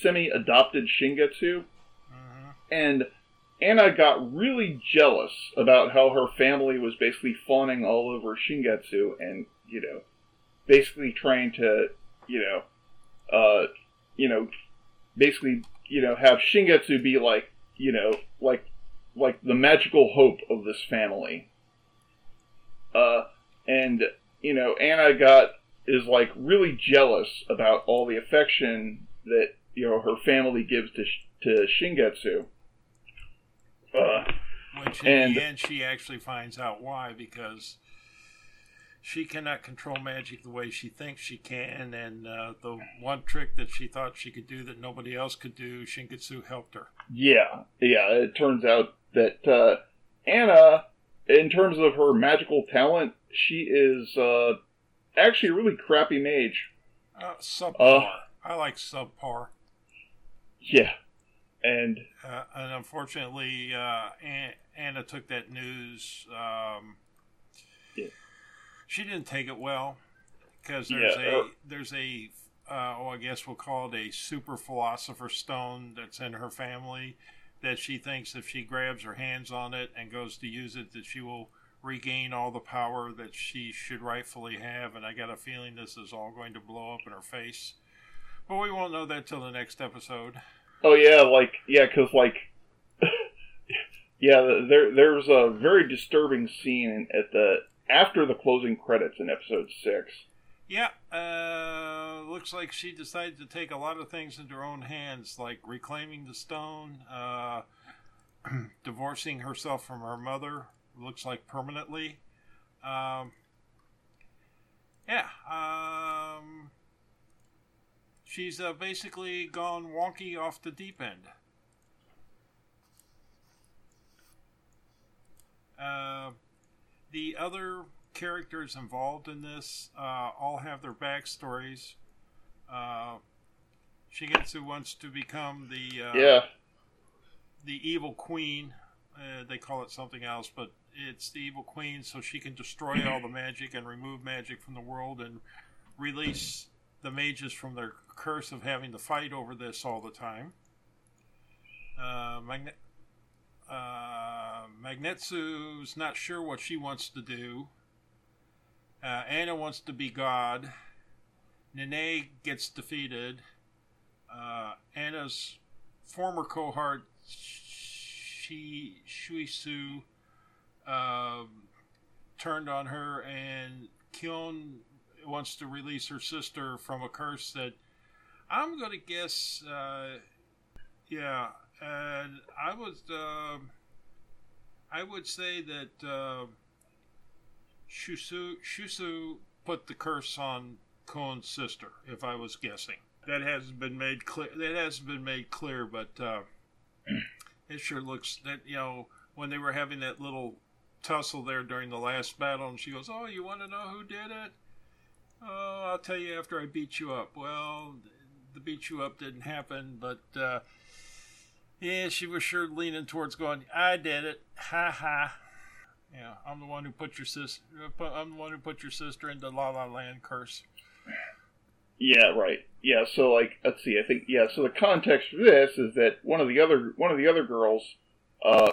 semi adopted Shingetsu, hmm and Anna got really jealous about how her family was basically fawning all over Shingetsu and, you know, basically trying to, you know, uh, you know, basically, you know, have Shingetsu be like, you know, like, like the magical hope of this family. Uh, and, you know, Anna got, is like really jealous about all the affection that, you know, her family gives to, to Shingetsu. Uh, Which in And- the end, she actually finds out why because she cannot control magic the way she thinks she can, and uh, the one trick that she thought she could do that nobody else could do, Shingetsu helped her. Yeah, yeah. It turns out that uh, Anna, in terms of her magical talent, she is uh, actually a really crappy mage. Uh, subpar. I like subpar. Yeah, and Uh, and unfortunately, uh, Anna took that news. Um, Yeah. She didn't take it well because there's Yeah, a uh, there's a uh, oh I guess we'll call it a super philosopher stone that's in her family that she thinks if she grabs her hands on it and goes to use it that she will regain all the power that she should rightfully have. And I got a feeling this is all going to blow up in her face. But we won't know that till the next episode. oh yeah, like yeah, because like yeah, there there's a very disturbing scene at the after the closing credits in episode six. Yeah, uh, looks like she decided to take a lot of things into her own hands, like reclaiming the stone, uh, divorcing herself from her mother, looks like permanently. Um, yeah, um, she's uh, basically gone wonky off the deep end. Uh, the other characters involved in this uh, all have their backstories. Uh, Shingetsu wants to become the uh, yeah, the evil queen. Uh, they call it something else, but it's the evil queen, so she can destroy all the magic and remove magic from the world and release the mages from their curse of having to fight over this all the time. Uh, Magne- uh, Mangetsu's not sure what she wants to do. Uh, Anna wants to be God. Nene gets defeated. Uh, Anna's former cohort, Shi Shuisu, um, turned on her, and Kyon wants to release her sister from a curse that I'm to guess, uh, yeah, and I was, uh, I would say that uh, Shusu, Shusu put the curse on Kon's sister, if I was guessing. That hasn't been made clear. That hasn't been made clear, but uh, it sure looks that you know when they were having that little tussle there during the last battle, and she goes, "Oh, you want to know who did it? Oh, I'll tell you after I beat you up." Well, the beat you up didn't happen, but uh, yeah, she was sure leaning towards going, "I did it, ha ha." Yeah, I'm the one who put your sis. I'm the one who put your sister into La La Land curse. yeah, right. Yeah, so like, let's see. I think yeah. So the context for this is that one of the other one of the other girls, uh,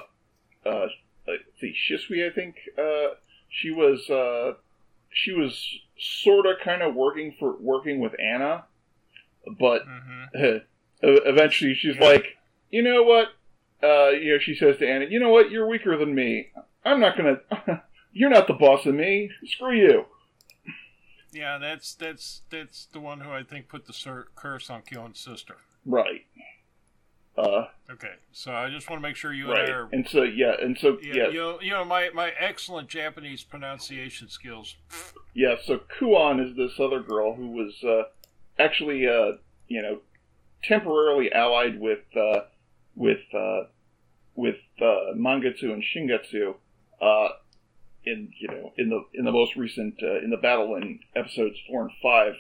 uh, let's see, Shisui, I think, uh, she was uh, she was sort of kind of working for working with Anna, but Mm-hmm. eventually she's like, you know what? Uh, you know, she says to Anna, you know what? You're weaker than me. I'm not gonna. You're not the boss of me. Screw you. Yeah, that's that's that's the one who I think put the cur- curse on Kyon's sister. Right. Uh, Okay, so I just want to make sure you right. and I are. And so yeah, and so Yeah, yeah, you know, you know my, my excellent Japanese pronunciation skills. yeah. So Kuon is this other girl who was uh, actually uh, you know temporarily allied with uh, with uh, with uh, Mangetsu and Shingetsu uh, in you know in the in the most recent uh, in the battle in episodes four and five.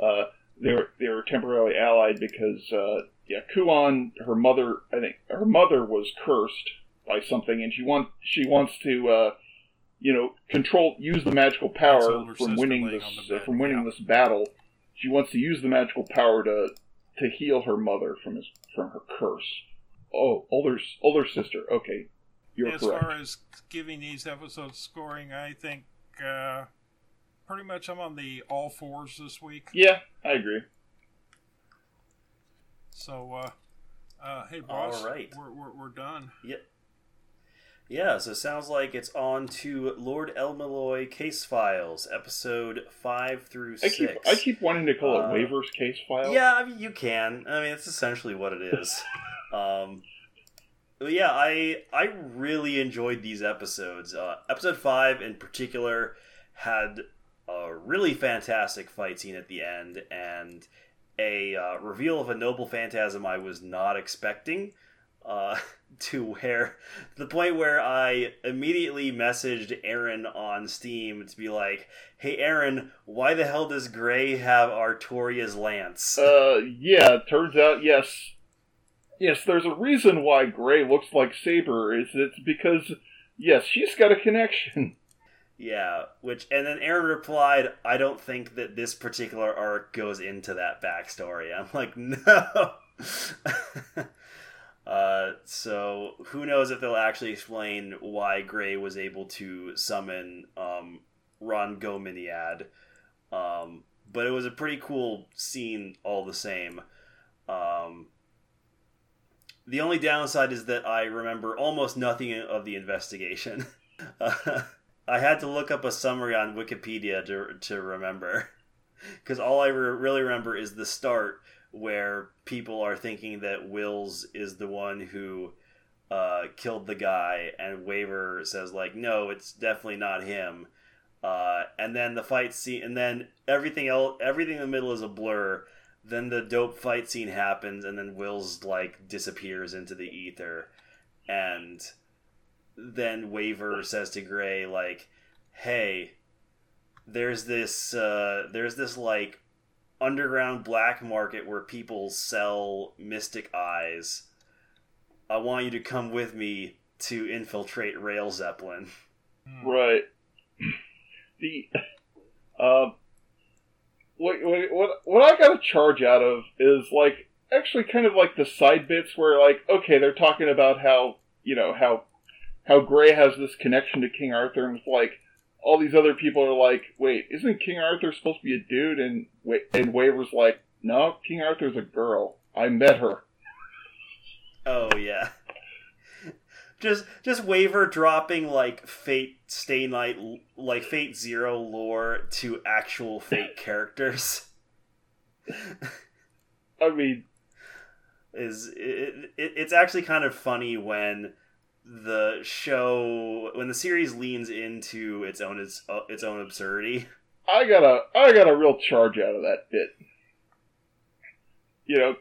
Uh, they were they were temporarily allied because uh, yeah, Kuon, her mother, I think her mother was cursed by something, and she want she wants to uh, you know control use the magical power from winning this on bed, from winning yeah. this battle. She wants to use the magical power to to heal her mother from his from her curse. Oh, older older sister. Okay, you're as correct. far as giving these episodes scoring, I think uh, pretty much I'm on the all fours this week. Yeah, I agree. So, uh, uh, hey, boss, All right. we're, we're, we're done. Yeah. Yeah, so it sounds like it's on to Lord El-Melloi Case Files, episode 5 through I 6. keep I keep wanting to call Uh, it Waver's case file. Yeah, I mean, you can. I mean, it's essentially what it is. um, yeah, I I really enjoyed these episodes. Uh, episode five, in particular, had a really fantastic fight scene at the end and a uh, reveal of a noble phantasm I was not expecting. Uh, to where the point where I immediately messaged Aaron on Steam to be like, "Hey Aaron, why the hell does Gray have Artoria's lance?" Uh, yeah. Turns out, yes, yes. There's a reason why Gray looks like Saber. Is it's because yes, she's got a connection. Yeah, which and then Aaron replied, "I don't think that this particular arc goes into that backstory." I'm like, "No." Uh, so who knows if they'll actually explain why Gray was able to summon um, Rhongomyniad. Um, but it was a pretty cool scene all the same. Um, the only downside is that I remember almost nothing of the investigation. I had to look up a summary on Wikipedia to to remember, because all I re- really remember is the start where people are thinking that Wills is the one who uh, killed the guy, and Waver says like, no, it's definitely not him. Uh, and then the fight scene, and then everything else, everything in the middle is a blur. Then the dope fight scene happens, and then Wills like disappears into the ether, and then Waver says to Gray like, "Hey, there's this uh, there's this like underground black market where people sell mystic eyes. I want you to come with me to infiltrate Rail Zeppelin." Hmm. Right. The um, what what what what I got a charge out of is like actually kind of like the side bits where like okay they're talking about how you know how how Gray has this connection to King Arthur and it's like all these other people are like wait isn't King Arthur supposed to be a dude? And and Waver's like no King Arthur's a girl. I met her. Oh yeah. Just just Waver dropping like Fate Stay Night like Fate Zero lore to actual Fate characters. I mean is it, it, it's actually kind of funny when the show when the series leans into its own its, uh, its own absurdity. I got a I got a real charge out of that bit you know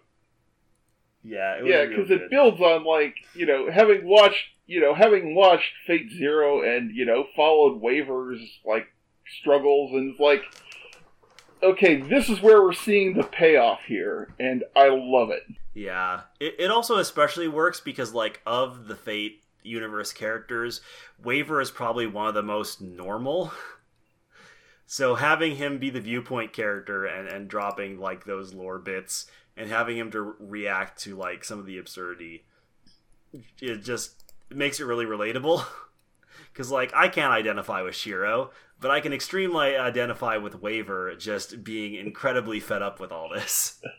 Yeah, it was yeah, because it builds on like you know having watched you know having watched Fate Zero and you know followed Waver's like struggles and it's like okay, this is where we're seeing the payoff here, and I love it. Yeah, it, it also especially works because like of the Fate universe characters, Waver is probably one of the most normal. So having him be the viewpoint character and, and dropping like those lore bits and having him to react to like some of the absurdity, it just it makes it really relatable. Because like I can't identify with Shiro, but I can extremely identify with Waver just being incredibly fed up with all this.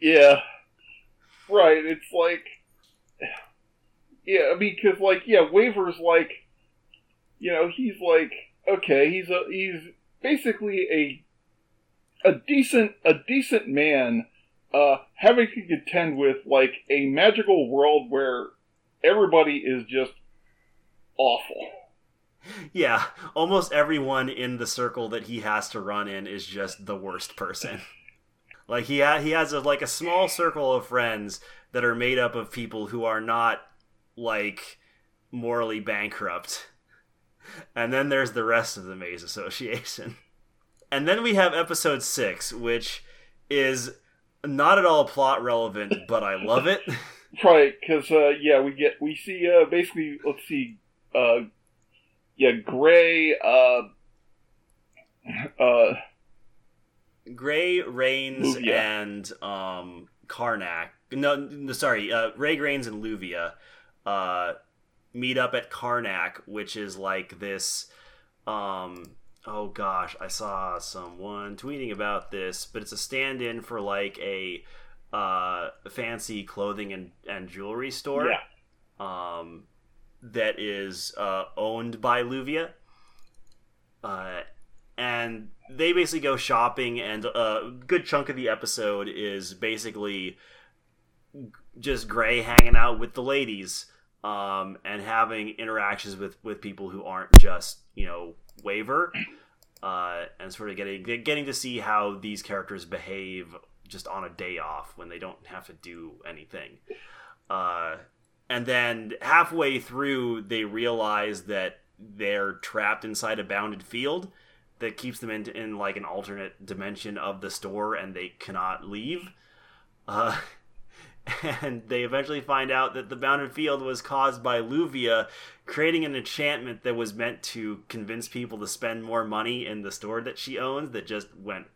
Yeah, right. It's like, yeah, I mean, because like, yeah, Waver's like, you know, he's like, okay, he's a he's basically a a decent a decent man, uh, having to contend with like a magical world where everybody is just awful. Yeah, almost everyone in the circle that he has to run in is just the worst person. like he ha- he has a, like a small circle of friends that are made up of people who are not like morally bankrupt. And then there's the rest of the Maze Association. And then we have episode 6, which is not at all plot relevant, but I love it. Right, because uh, yeah, we get we see uh, basically let's see, uh, yeah, Gray, uh, uh, Gray, Reines, Luvia. and um, Karnak. No, no, sorry, uh, Ray Reines and Luvia uh, meet up at Karnak, which is like this. Um, oh gosh, I saw someone tweeting about this, but it's a stand-in for like a uh, fancy clothing and, and jewelry store. yeah, um, that is uh, owned by Luvia. Uh, and they basically go shopping, and a good chunk of the episode is basically just Gray hanging out with the ladies um, and having interactions with, with people who aren't just, you know, Waver. Uh, and sort of getting getting to see how these characters behave just on a day off when they don't have to do anything. Uh, and then halfway through, they realize that they're trapped inside a bounded field that keeps them in, in like an alternate dimension of the store, and they cannot leave. Uh, and they eventually find out that the bounded field was caused by Luvia creating an enchantment that was meant to convince people to spend more money in the store that she owns. That just went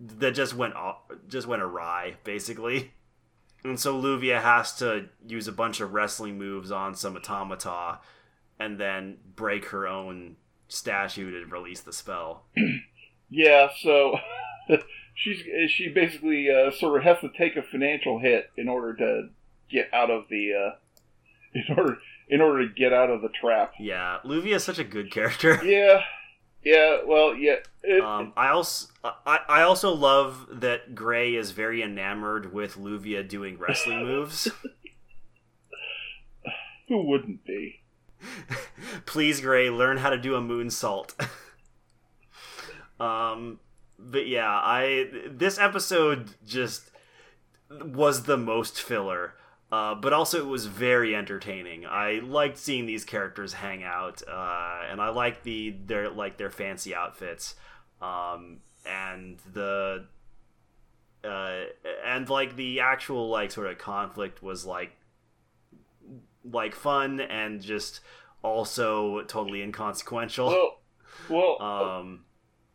that just went off, just went awry, basically. And so Luvia has to use a bunch of wrestling moves on some automata and then break her own statue to release the spell. yeah. So she's she basically uh, sort of has to take a financial hit in order to get out of the uh, in order in order to get out of the trap. Yeah, Luvia is such a good character. Yeah, yeah. Well, yeah. It, Um, I also I, I also love that Gray is very enamored with Luvia doing wrestling moves. who wouldn't be? Please, Gray, learn how to do a moonsault. um, but yeah, I this episode just was the most filler. Uh, but also, it was very entertaining. I liked seeing these characters hang out, uh, and I liked the their like their fancy outfits, um, and the uh, and like the actual like sort of conflict was like like fun and just also totally inconsequential. Well, well, Um,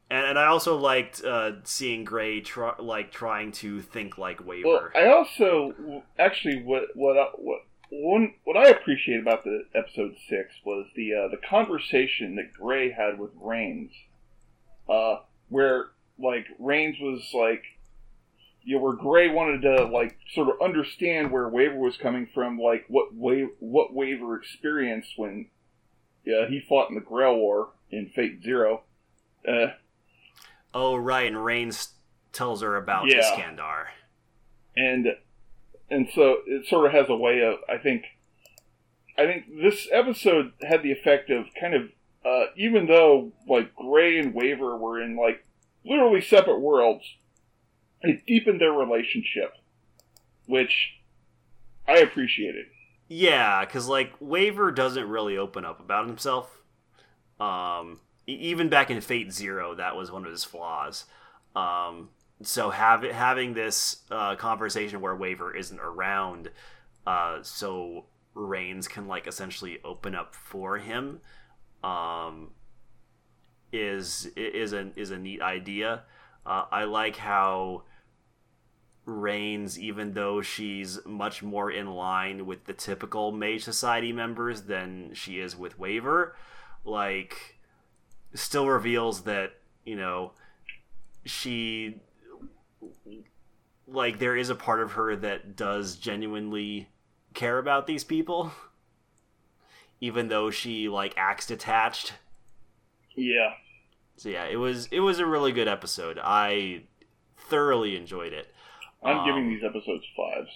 and, and I also liked uh, seeing Gray try, like trying to think like Waver. well, Waver. I also actually what what I- what one what I appreciate about the episode six was the uh, the conversation that Gray had with Reines, uh, where like Reines was like, you know, where Gray wanted to like sort of understand where Waver was coming from, like what Wa- what Waver experienced when yeah, he fought in the Grail War in Fate Zero. Uh, oh right, and Reines tells her about Yeah. Iskandar. and and so it sort of has a way of I think I think this episode had the effect of kind of uh, even though like Gray and Waver were in like literally separate worlds, it deepened their relationship, which I appreciated. Yeah, because like Waver doesn't really open up about himself. Um, even back in Fate Zero, that was one of his flaws. Um, so having this uh, conversation where Waver isn't around, uh, so Reines can like essentially open up for him, um, is is a is a neat idea. Uh, I like how Reines, even though she's much more in line with the typical Mage Society members than she is with Waver, like, still reveals that, you know, she. Like, there is a part of her that does genuinely care about these people, even though she, like, acts detached. Yeah, So, yeah, it was it was a really good episode. I thoroughly enjoyed it. I'm Um, giving these episodes fives.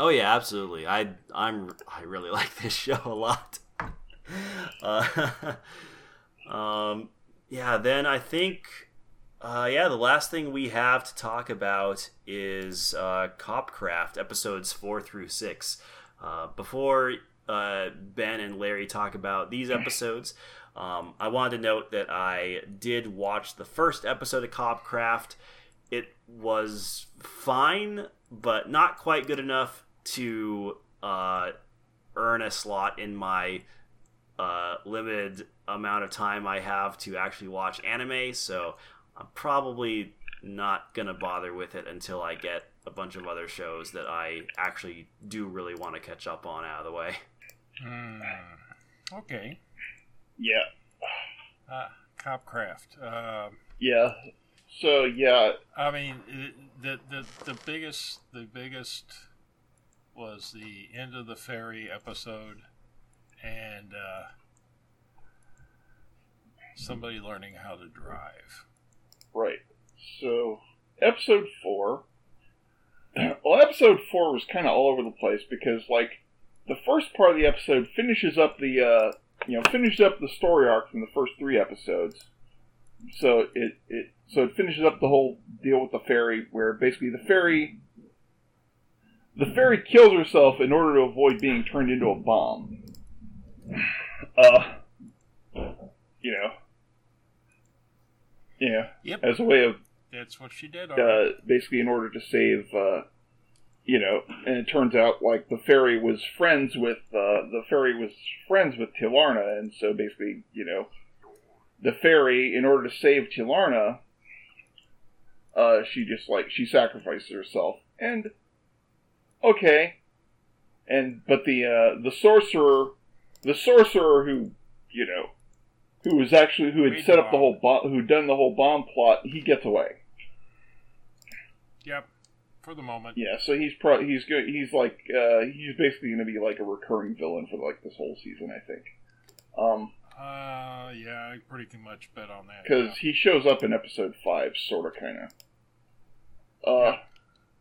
Oh yeah, absolutely. I I'm I really like this show a lot. Uh, um, yeah. Then I think, uh, yeah, the last thing we have to talk about is uh, Copcraft episodes four through six. Uh, before uh, Ben and Larry talk about these episodes, um, I wanted to note that I did watch the first episode of Copcraft. It was fine, but not quite good enough to uh, earn a slot in my uh, limited amount of time I have to actually watch anime. So I'm probably not gonna bother with it until I get a bunch of other shows that I actually do really want to catch up on out of the way. Hmm. Okay. Yeah, Uh, Copcraft. Uh, yeah. So yeah, I mean, the, the the biggest the biggest was the end of the ferry episode, and uh, somebody learning how to drive. Right. So, episode four. Well, episode four was kind of all over the place because, like, the first part of the episode finishes up the, uh, you know, finishes up the story arc from the first three episodes. So it, it, so it finishes up the whole deal with the fairy, where basically the fairy, the fairy kills herself in order to avoid being turned into a bomb. Uh, you know, know, Yep, as a way of that's what she did. right. uh, basically in order to save, uh, you know, and it turns out like the fairy was friends with uh, the fairy was friends with Tilarna, and so basically, you know, the fairy, in order to save Tilarna, uh, she just like she sacrificed herself, and okay, and but the uh, the sorcerer, the sorcerer who, you know. Who was actually who had Made set up the whole bomb, who done the whole bomb plot? He gets away. Yep, for the moment. Yeah, so he's pro- he's go- he's like uh, he's basically going to be like a recurring villain for like this whole season, I think. Um, Uh, yeah, I pretty much bet on that. because he shows up in episode five, sort of, kind of. Uh,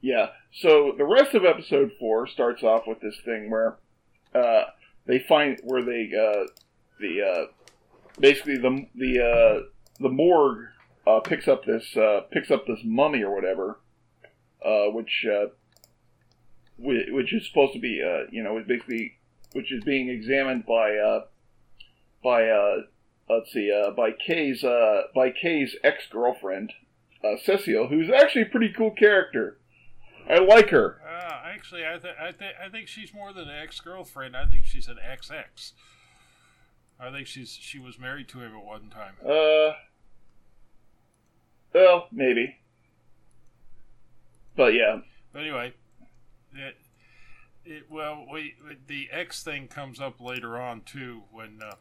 yeah. So the rest of episode four starts off with this thing where, uh, they find where they uh, the uh, basically the the uh, the morgue uh, picks up this uh, picks up this mummy or whatever, uh, which uh, which is supposed to be, uh, you know, is basically, which is being examined by, by, let's see, by Kay's, by Kay's ex girlfriend, Cecile, who's actually a pretty cool character. I like her. Actually, I, th- I, th- I think she's more than an ex girlfriend. I think she's an XX. I think she's she was married to him at one time. Uh, well, maybe. But yeah, But anyway, it, it well, we the X thing comes up later on too when uh,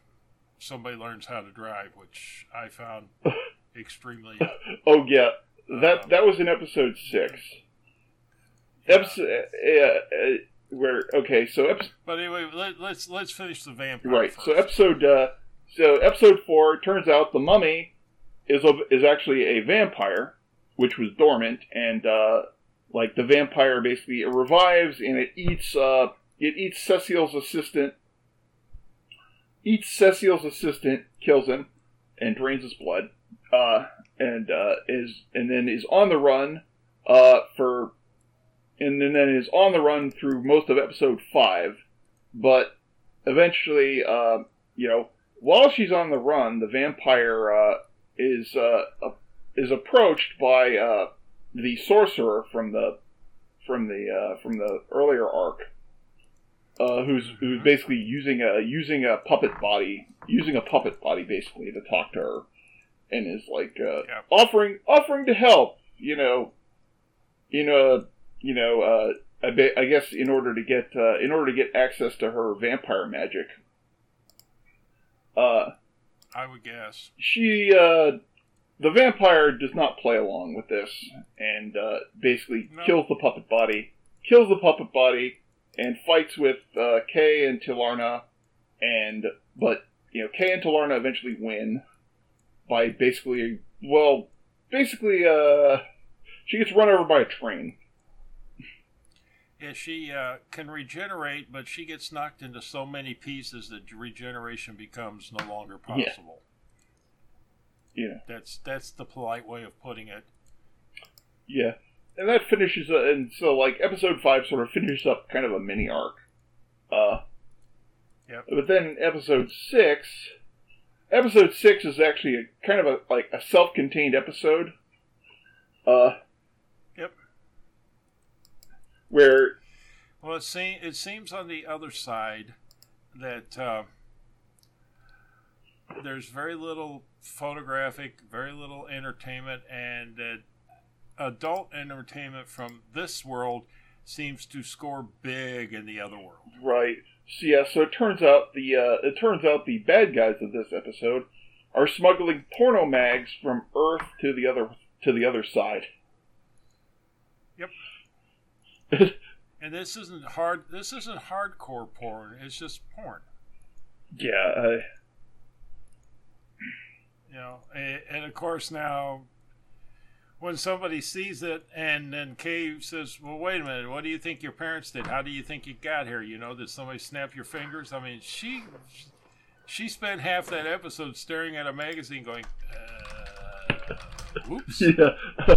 somebody learns how to drive, which I found extremely. oh yeah, that Um, that was in episode six. Episode, uh, uh, where okay, so episode, But anyway, let, let's let's finish the vampire. right, First. so episode, uh, so episode four. Turns out the mummy is a, is actually a vampire, which was dormant, and uh, like the vampire basically it revives and it eats uh, it eats Cecile's assistant, eats Cecile's assistant, kills him, and drains his blood, uh, and uh, is and then is on the run uh, for, and then then is on the run through most of episode five, but eventually, uh, you know, while she's on the run, the vampire uh, is uh, uh, is approached by uh, the sorcerer from the from the uh, from the earlier arc, uh, who's who's basically using a using a puppet body using a puppet body basically to talk to her, and is like uh, Yeah. offering offering to help, you know, you know, you know, uh, I, be, I guess in order to get uh, in order to get access to her vampire magic. Uh, I would guess. she uh, the vampire does not play along with this and uh, basically No. kills the puppet body kills the puppet body and fights with uh, Kay and Tilarna and but you know Kay and Tilarna eventually win by basically well basically uh she gets run over by a train Yeah, she uh, can regenerate, but she gets knocked into so many pieces that regeneration becomes no longer possible. Yeah. know That's that's the polite way of putting it. Yeah, and that finishes, uh, and so like episode five sort of finishes up kind of a mini arc. Uh, Yep. But then episode six, episode six is actually a kind of a like a self-contained episode. Uh. Where Well, it, se- it seems on the other side that uh, there's very little photographic, very little entertainment, and that adult entertainment from this world seems to score big in the other world. right, so yeah, so it turns out the uh, it turns out the bad guys of this episode are smuggling porno mags from Earth to the other to the other side. And this isn't hard. This isn't hardcore porn. It's just porn. yeah, uh, You know, and, and of course now, when somebody sees it, and then Kay says, "Well, wait a minute. What do you think your parents did? How do you think you got here? You know, did somebody snap your fingers? I mean, she she spent half that episode staring at a magazine, going, uh, "Oops." yeah,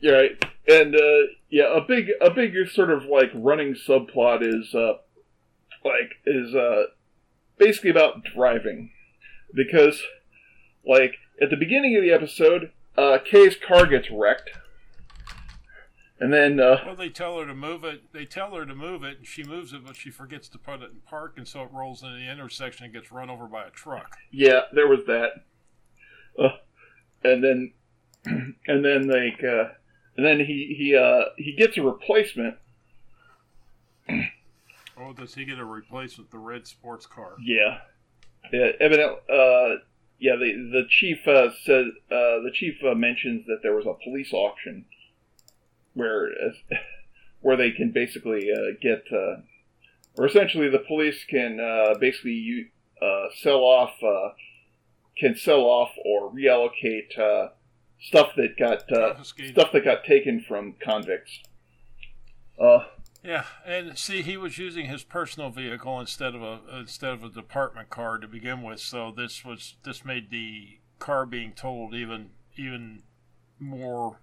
yeah, right. and uh, yeah, a big, a big sort of like running subplot is uh, like is uh, basically about driving, because like at the beginning of the episode, uh, Kay's car gets wrecked, and then uh, Well, they tell her to move it. They tell her to move it, and she moves it, but she forgets to put it in park, and so it rolls into the intersection and gets run over by a truck. yeah, there was that, uh, and then and then like uh, and then he he uh, he gets a replacement. Oh, does he get a replacement? The red sports car. Yeah, yeah. Evident. Uh, yeah. The the chief uh, said uh, the chief uh, mentions that there was a police auction where uh, where they can basically uh, get, uh, or essentially the police can uh, basically you uh, sell off uh, can sell off or reallocate uh, stuff that got uh, stuff that got taken from convicts. Uh, Yeah, and see, he was using his personal vehicle instead of a instead of a department car to begin with. So this was this made the car being totaled even even more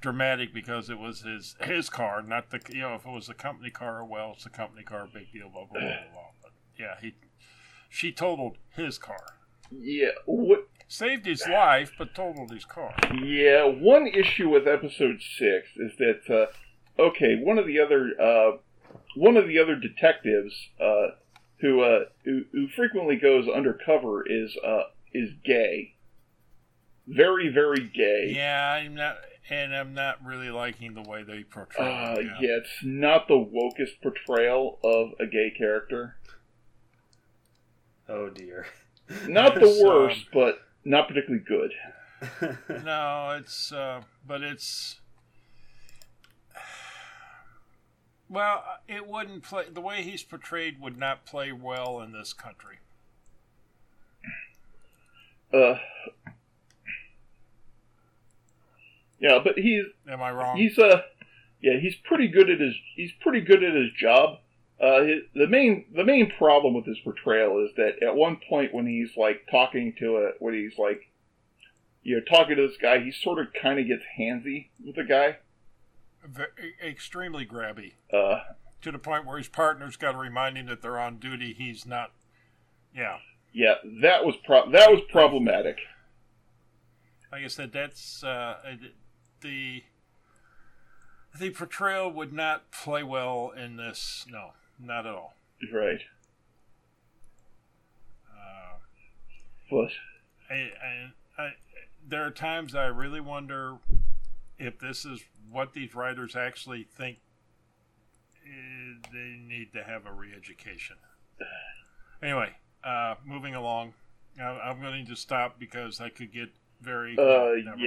dramatic because it was his his car, not the you know if it was a company car, well, it's a company car, big deal, blah blah blah blah. blah. But yeah, he she totaled his car, Yeah. What? Saved his life, but totaled his car. Yeah. One issue with episode six is that uh, okay, one of the other uh, one of the other detectives uh, who, uh, who who frequently goes undercover is uh, is gay. Very very gay. Yeah, I'm not, and I'm not really liking the way they portray. Uh, it, yeah, it's not the wokest portrayal of a gay character. Oh dear. Not the So- worst, but not particularly good. No, it's uh, but it's well, it wouldn't play the way he's portrayed would not play well in this country. Uh, yeah, but he's Am I wrong? he's uh yeah he's pretty good at his he's pretty good at his job. Uh, his, the main the main problem with his portrayal is that at one point when he's like talking to a when he's like you know talking to this guy, he sort of kind of gets handsy with the guy. Ve- extremely grabby Uh, to the point where his partner's got to remind him that they're on duty. He's not. Yeah, yeah, that was pro- that was problematic. like I said, that's uh, the the portrayal would not play well in this. No, not at all. Right, Uh, but I, I, I, there are times I really wonder if this is what these writers actually think eh, they need to have a re-education. Anyway, uh, moving along, I'm going to stop because I could get very. Uh, yeah, mind.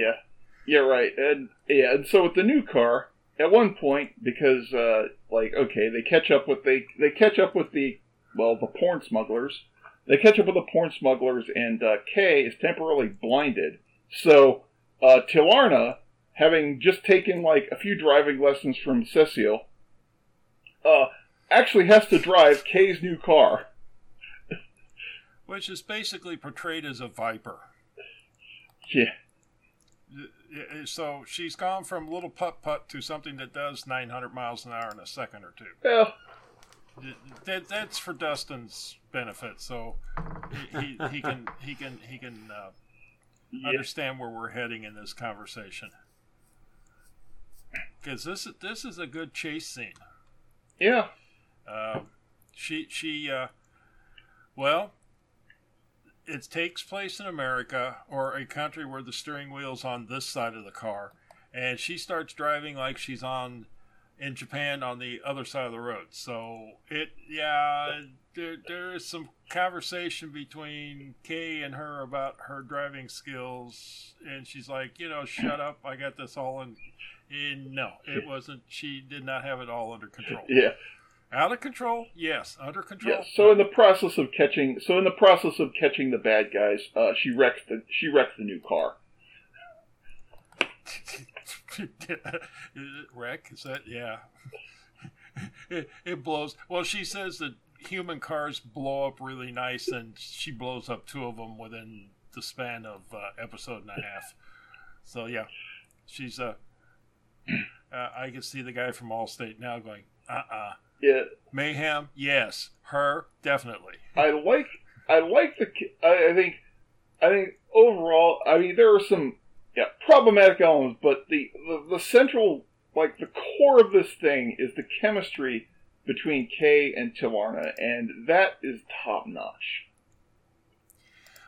yeah, right, and yeah, and so with the new car, at one point, because uh, like okay, they catch up with they they catch up with the well the porn smugglers. They catch up with the porn smugglers, and uh, Kay is temporarily blinded. So uh, Tilarna, having just taken like a few driving lessons from Cecile, uh, actually has to drive Kay's new car. Which is basically portrayed as a viper. Yeah, So she's gone from little putt putt to something that does 900 miles an hour in a second or two. well, that, that's for Dustin's benefit, so he, he, he can he can he can uh, yeah, understand where we're heading in this conversation. Because this is this is a good chase scene. yeah, Uh, she she uh, well, it takes place in America or a country where the steering wheel's on this side of the car, and she starts driving like she's on in Japan on the other side of the road. So it yeah, there there is some conversation between Kay and her about her driving skills, and she's like, you know, shut up, I got this all in. And no, it wasn't. She did not have it all under control. yeah. Out of control? Yes. Under control? Yeah. So in the process of catching, so in the process of catching the bad guys, uh, she wrecks the she wrecks the new car. Wreck? Is that? Yeah. it, it blows. Well, she says that human cars blow up really nice, and she blows up two of them within the span of uh, episode and a half. So yeah, she's uh, uh I can see the guy from Allstate now going, uh uh Yeah, mayhem. Yes, her definitely. I like I like the I, think I think overall I mean there are some yeah problematic elements, but the, the the central like the core of this thing is the chemistry between Kay and Tilarna, and that is top notch.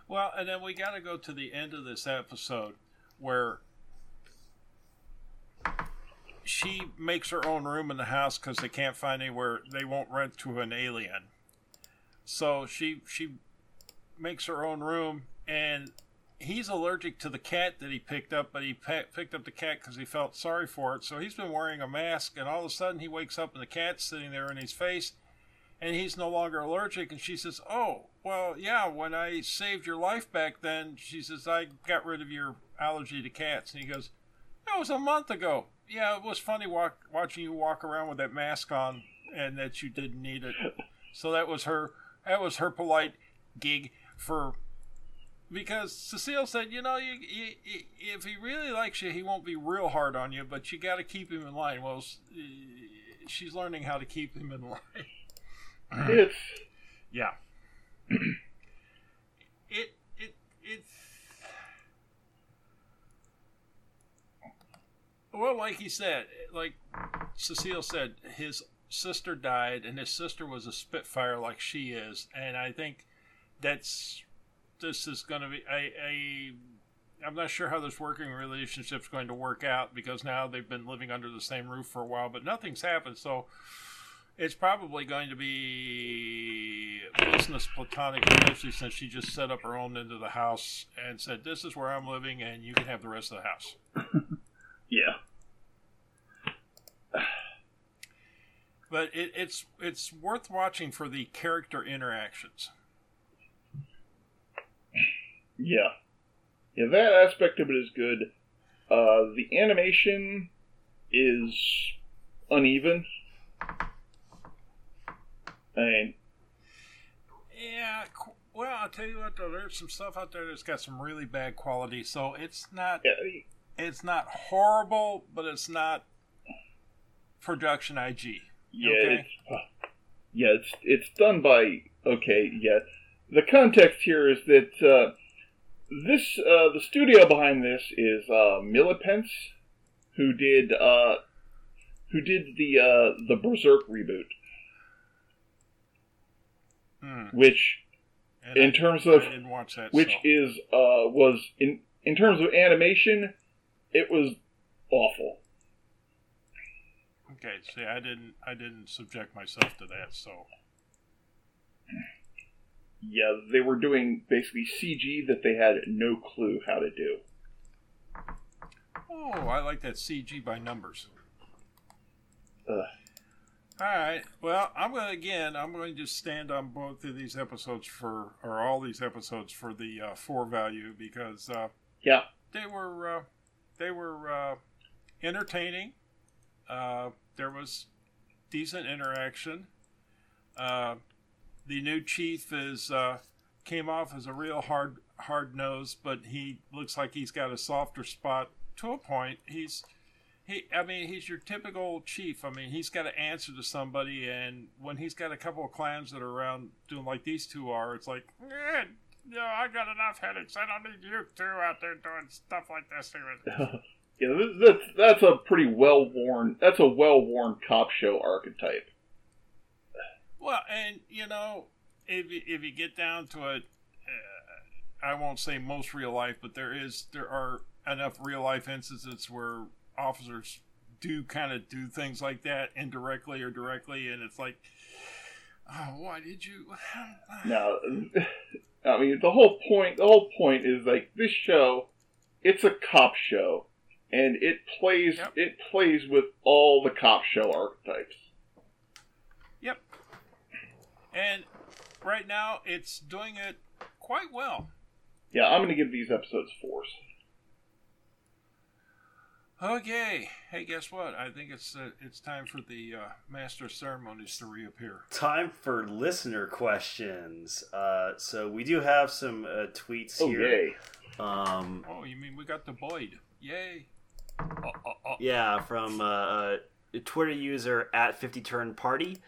Well, and then we got to go to the end of this episode where she makes her own room in the house because they can't find anywhere. They won't rent to an alien, so she she makes her own room, and he's allergic to the cat that he picked up, but he pe- picked up the cat because he felt sorry for it. So he's been wearing a mask, and all of a sudden he wakes up and the cat's sitting there in his face, and he's no longer allergic. And she says, "Oh, well, yeah. When I saved your life back then, she says I got rid of your allergy to cats." And he goes, "That was a month ago." Yeah, it was funny walk, watching you walk around with that mask on, and that you didn't need it. So that was her. That was her polite gig for because Cecile said, you know, you, you, you, if he really likes you, he won't be real hard on you, but you got to keep him in line. Well, she's learning how to keep him in line. yeah. it it it's well, like he said, like Cecile said, his sister died, and his sister was a Spitfire like she is, and I think that's this is going to be a, a I'm not sure how this working relationship is going to work out because now they've been living under the same roof for a while, but nothing's happened. So it's probably going to be business platonic, especially since she just set up her own into the house and said, "This is where I'm living, and you can have the rest of the house." yeah. But it, it's it's worth watching for the character interactions. Yeah, yeah, that aspect of it is good. Uh, the animation is uneven. And yeah, well, I'll tell you what though, there's some stuff out there that's got some really bad quality. So it's not yeah, it's not horrible, but it's not production IG. Yeah, okay? it's, uh, yeah, it's it's done by okay. Yeah, the context here is that uh, this uh, the studio behind this is uh, Millepensee, who did uh, who did the uh, the Berserk reboot, hmm. which and in I, terms of that, which so. is uh, was in in terms of animation, it was awful. Okay, see, I didn't I didn't subject myself to that, so yeah, they were doing basically CG that they had no clue how to do. Oh, I like that CG by numbers. Ugh. All right. Well, I'm going to again. I'm going to stand on both of these episodes for, or all these episodes for the uh, four value because uh, yeah, they were uh, they were uh, entertaining. There was decent interaction. Uh, the new chief is uh, came off as a real hard hard nose, but he looks like he's got a softer spot to a point. He's he I mean he's your typical chief. I mean he's got to answer to somebody, and when he's got a couple of clans that are around doing like these two are, it's like. Know, I got enough headaches. I don't need you two out there doing stuff like this. yeah, that's that's a pretty well worn. That's a well worn cop show archetype. Well, and you know, if you, if you get down to it, uh, I won't say most real life, but there is there are enough real life instances where officers do kind of do things like that indirectly or directly, and it's like, oh, why did you? no, I mean the whole point. The whole point is like this show. It's a cop show, and it plays Yep. it plays with all the cop show archetypes. Yep. And right now, it's doing it quite well. Yeah, I'm going to give these episodes fours. Okay. Hey, guess what? I think it's uh, it's time for the uh, master of ceremonies to reappear. Time for listener questions. Uh, so we do have some uh, tweets Oh here. yay! Um, Oh, you mean we got the Boyd? Yay! Yeah, from uh, uh, Twitter user at 50 Turn Party.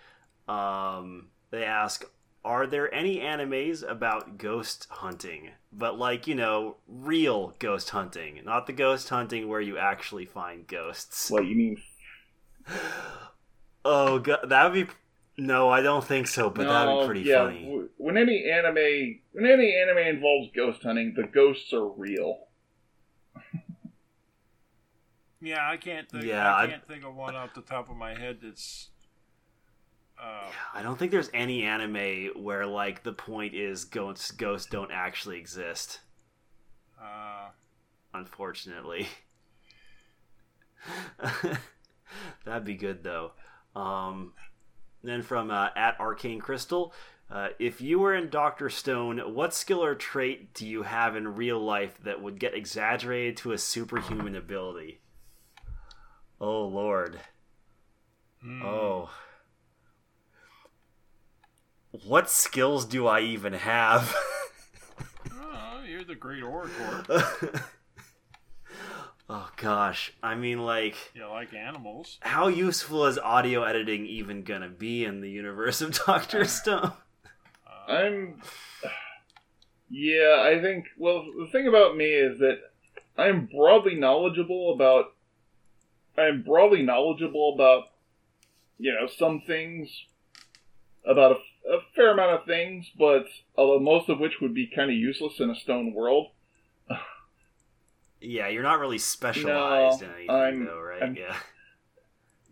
Um, they ask, are there any animes about ghost hunting? But like, you know, real ghost hunting, not the ghost hunting where you actually find ghosts. What you mean? Oh, go- that would be. No, I don't think so, but that would be pretty yeah, funny. w- When any anime, when any anime involves ghost hunting, the ghosts are real. Yeah, I can't think. Yeah, I I- can't think of one off the top of my head that's. Uh, I don't think there's any anime where like the point is ghosts ghosts don't actually exist. uh, Unfortunately, that'd be good though. Um, then from uh, at Arcane Crystal, uh, if you were in Doctor Stone, what skill or trait do you have in real life that would get exaggerated to a superhuman ability? Oh Lord. hmm. Oh. What skills do I even have? Oh, you're the great orator. oh gosh, I mean, like, You like animals. how useful is audio editing even gonna be in the universe of Doctor Stone? Uh, I'm. Yeah, I think. Well, the thing about me is that I'm broadly knowledgeable about. I'm broadly knowledgeable about, you know, some things, about a, a fair amount of things, but uh, most of which would be kind of useless in a stone world. Yeah, you're not really specialized No, in anything, I'm- though, right? I'm- yeah.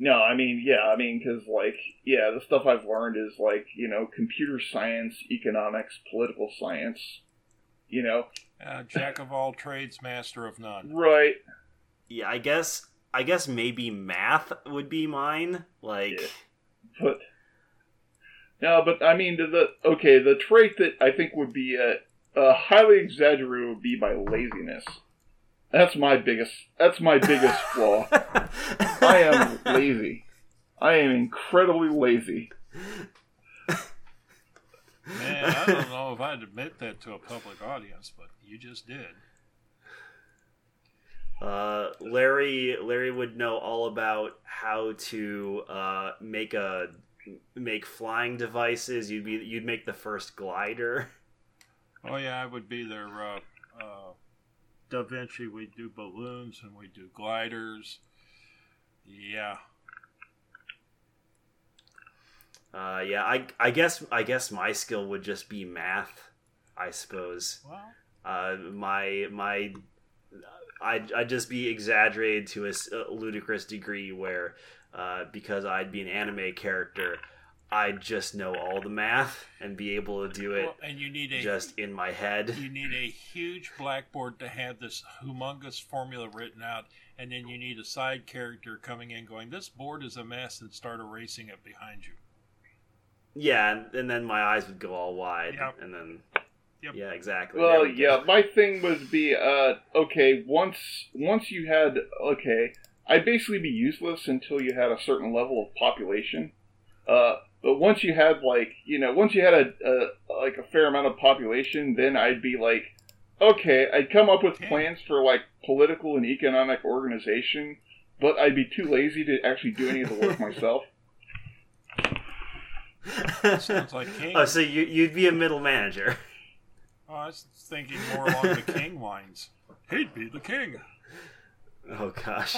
No, I mean, yeah, I mean, because, like, yeah, the stuff I've learned is, like, you know, computer science, economics, political science, you know, uh, jack of all trades, master of none. right. Yeah, I guess. I guess maybe math would be mine. Like, Yeah. But no, but I mean, the, the okay, the trait that I think would be uh, uh, highly exaggerated would be my laziness. That's my biggest. That's my biggest flaw. I am lazy. I am incredibly lazy. Man, I don't know if I'd admit that to a public audience, but you just did. Uh, Larry Larry would know all about how to uh, make a make flying devices. You'd be you'd make the first glider. Oh yeah, I would be their uh, uh, Da Vinci. We do balloons and we do gliders. Yeah, Uh, yeah, I I guess I guess my skill would just be math. I suppose. well, Uh, my my I'd, I'd just be exaggerated to a ludicrous degree where uh, because I'd be an anime character, I'd just know all the math and be able to do it well, and you need a just in my head. you need a huge blackboard to have this humongous formula written out, and then you need a side character coming in going, "This board is a mess," and start erasing it behind you. Yeah, and, and then my eyes would go all wide, Yep. and then Yep. yeah, exactly. Well, we yeah, my thing would be uh okay, once once you had okay, I'd basically be useless until you had a certain level of population. Uh but once you had like, you know, once you had a, a like a fair amount of population, then I'd be like okay, I'd come up with Okay. plans for like political and economic organization, but I'd be too lazy to actually do any of the work myself. Sounds like King. oh, so you you'd be a middle manager. Oh, I was thinking more along the King lines. He'd be the king. Oh gosh,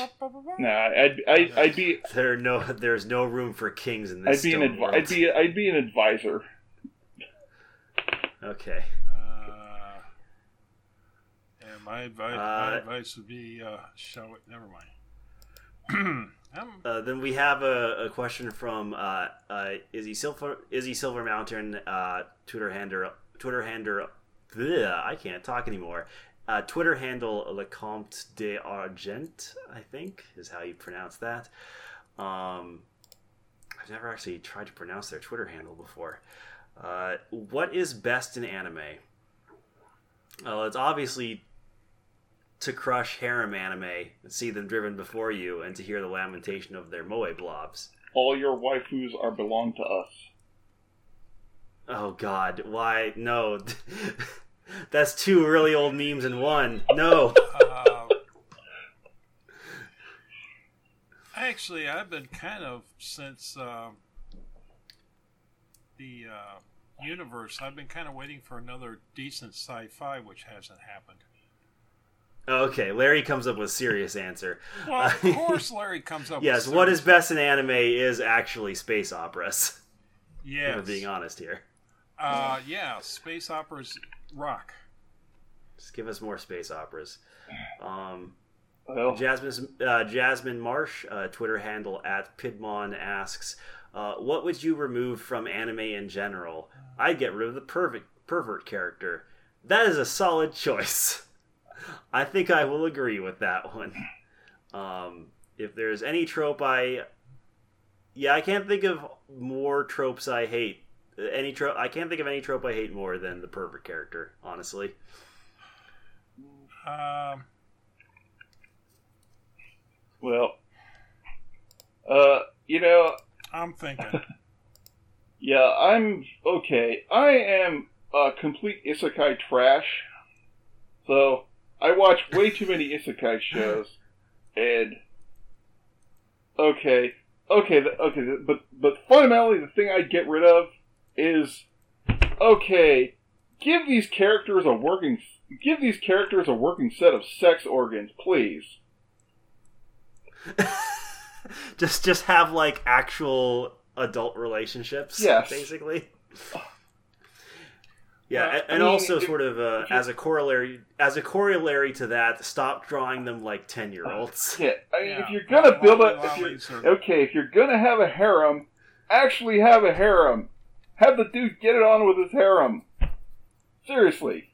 Nah, I'd I'd, I'd be there are no there's no room for kings in this. I'd be an stone advi- I'd be I'd be an advisor. Okay. Uh, yeah, my advice, my Uh, advice would be, uh, show it. Never mind. Uh, then we have a, a question from uh, uh, Izzy Silver Izzy Silver Mountain uh, Twitter handle Twitter handle bleh, I can't talk anymore. Uh, Twitter handle Lecomte de Argent, I think is how you pronounce that. Um, I've never actually tried to pronounce their Twitter handle before. Uh, what is best in anime? Well, it's obviously to crush harem anime and see them driven before you and to hear the lamentation of their moe blobs. All your waifus are belong to us. Oh god, why? No. That's two really old memes in one. No. uh, actually, I've been kind of since um the uh, universe. I've been kind of waiting for another decent sci-fi, which hasn't happened. Okay, Larry comes up with a serious answer. Well, of course, Larry comes up. Yes, what is best in anime is actually space operas. Yeah, we're being honest here. Uh, yeah, space operas rock. Just give us more space operas. Um, Well, Jasmine, uh, Jasmine Marsh, uh, Twitter handle at Pidmon asks, uh, "What would you remove from anime in general? I'd get rid of the pervert pervert character. That is a solid choice. I think I will agree with that one. Um, if there's any trope I, yeah, I can't think of more tropes I hate. Any trope I can't think of any trope I hate more than the pervert character. Honestly, Um, well, uh, you know, I'm thinking. yeah, I'm okay. I am uh, complete isekai trash. So I watch way too many isekai shows, and okay, okay, okay, but but fundamentally, the thing I get rid of is okay. Give these characters a working give these characters a working set of sex organs, please. just just have like actual adult relationships. Yes. basically. Yeah, Well, and, I mean, also if- sort of uh, if as a corollary, as a corollary to that, stop drawing them like ten year olds. Yeah, I mean, Yeah. if you're gonna Lolly build it, if you're, are- okay, if you're gonna have a harem, actually have a harem. Have the dude get it on with his harem. Seriously.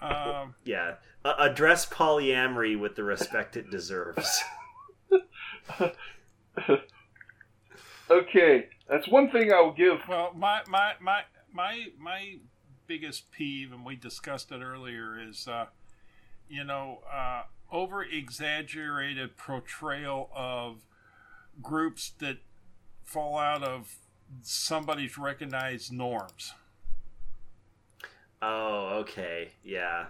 Um, Yeah, uh, address polyamory with the respect it deserves. Okay, that's one thing I will give. well, my my my my my biggest peeve, and we discussed it earlier, is uh, you know uh, over exaggerated portrayal of groups that fall out of somebody's recognized norms. oh, okay, yeah.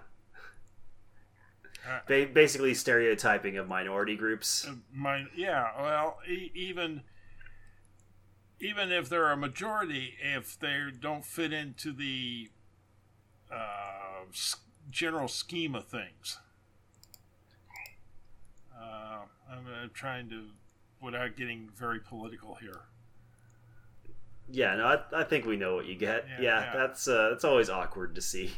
Uh, Ba- basically, stereotyping of minority groups. Uh, My, yeah, well, e- even even if they're a majority, if they don't fit into the uh, s- general scheme of things, uh, I'm uh, trying to, without getting very political here. Yeah, no, I, I think we know what you get. Yeah, Yeah, yeah. that's uh, that's always awkward to see.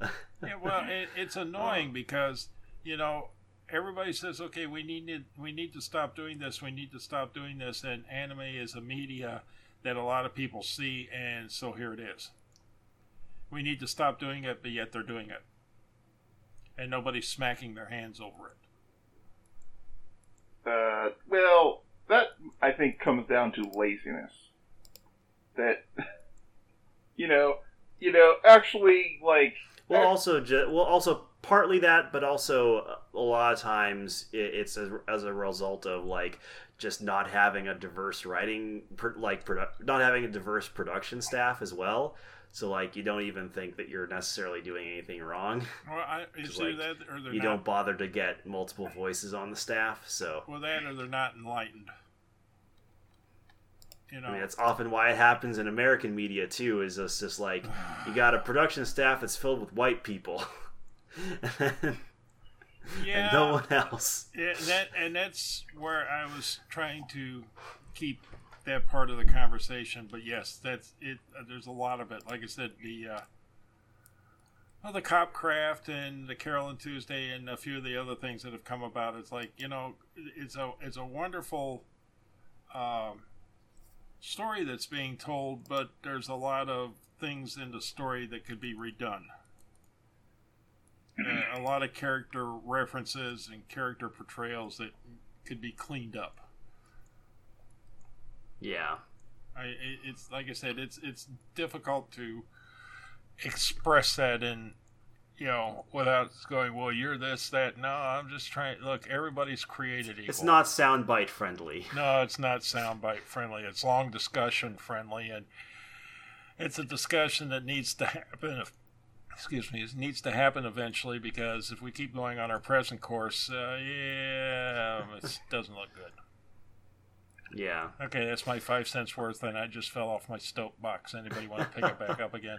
Yeah, well, it, it's annoying because you know everybody says, okay, we need to, we need to stop doing this, we need to stop doing this, and anime is a media that a lot of people see, and so here it is. We need to stop doing it, but yet they're doing it, and nobody's smacking their hands over it. Uh, well, that I think comes down to laziness. That you know, you know, actually, like, Well, also, ju- well, also partly that, but also a lot of times i it's as, as a result of like just not having a diverse writing, pr- like produ- not having a diverse production staff as well. So like you don't even think that you're necessarily doing anything wrong. Well, I, is either like, that or You not. don't bother to get multiple voices on the staff. So Well, that or they're not enlightened. You know, I mean, that's often why it happens in American media too. Is it's just like you got a production staff that's filled with white people, and yeah, no one else. Yeah, that and that's where I was trying to keep that part of the conversation. But yes, that's it. Uh, there's a lot of it. Like I said, the uh, well, the cop craft and the Carole and Tuesday and a few of the other things that have come about. It's like you know, it's a it's a wonderful um, story that's being told, but there's a lot of things in the story that could be redone uh, a lot of character references and character portrayals that could be cleaned up. Yeah. I, it's like I said, it's it's difficult to express that in you know without going, well, you're this, that. No, I'm just trying. Look, everybody's created equal. It's not soundbite friendly. No, it's not soundbite friendly. It's long discussion friendly, and it's a discussion that needs to happen. Excuse me, it needs to happen eventually because if we keep going on our present course, uh, yeah, it doesn't look good. Yeah. Okay, that's my five cents worth, and I just fell off my soapbox. Anybody want to pick it back up again?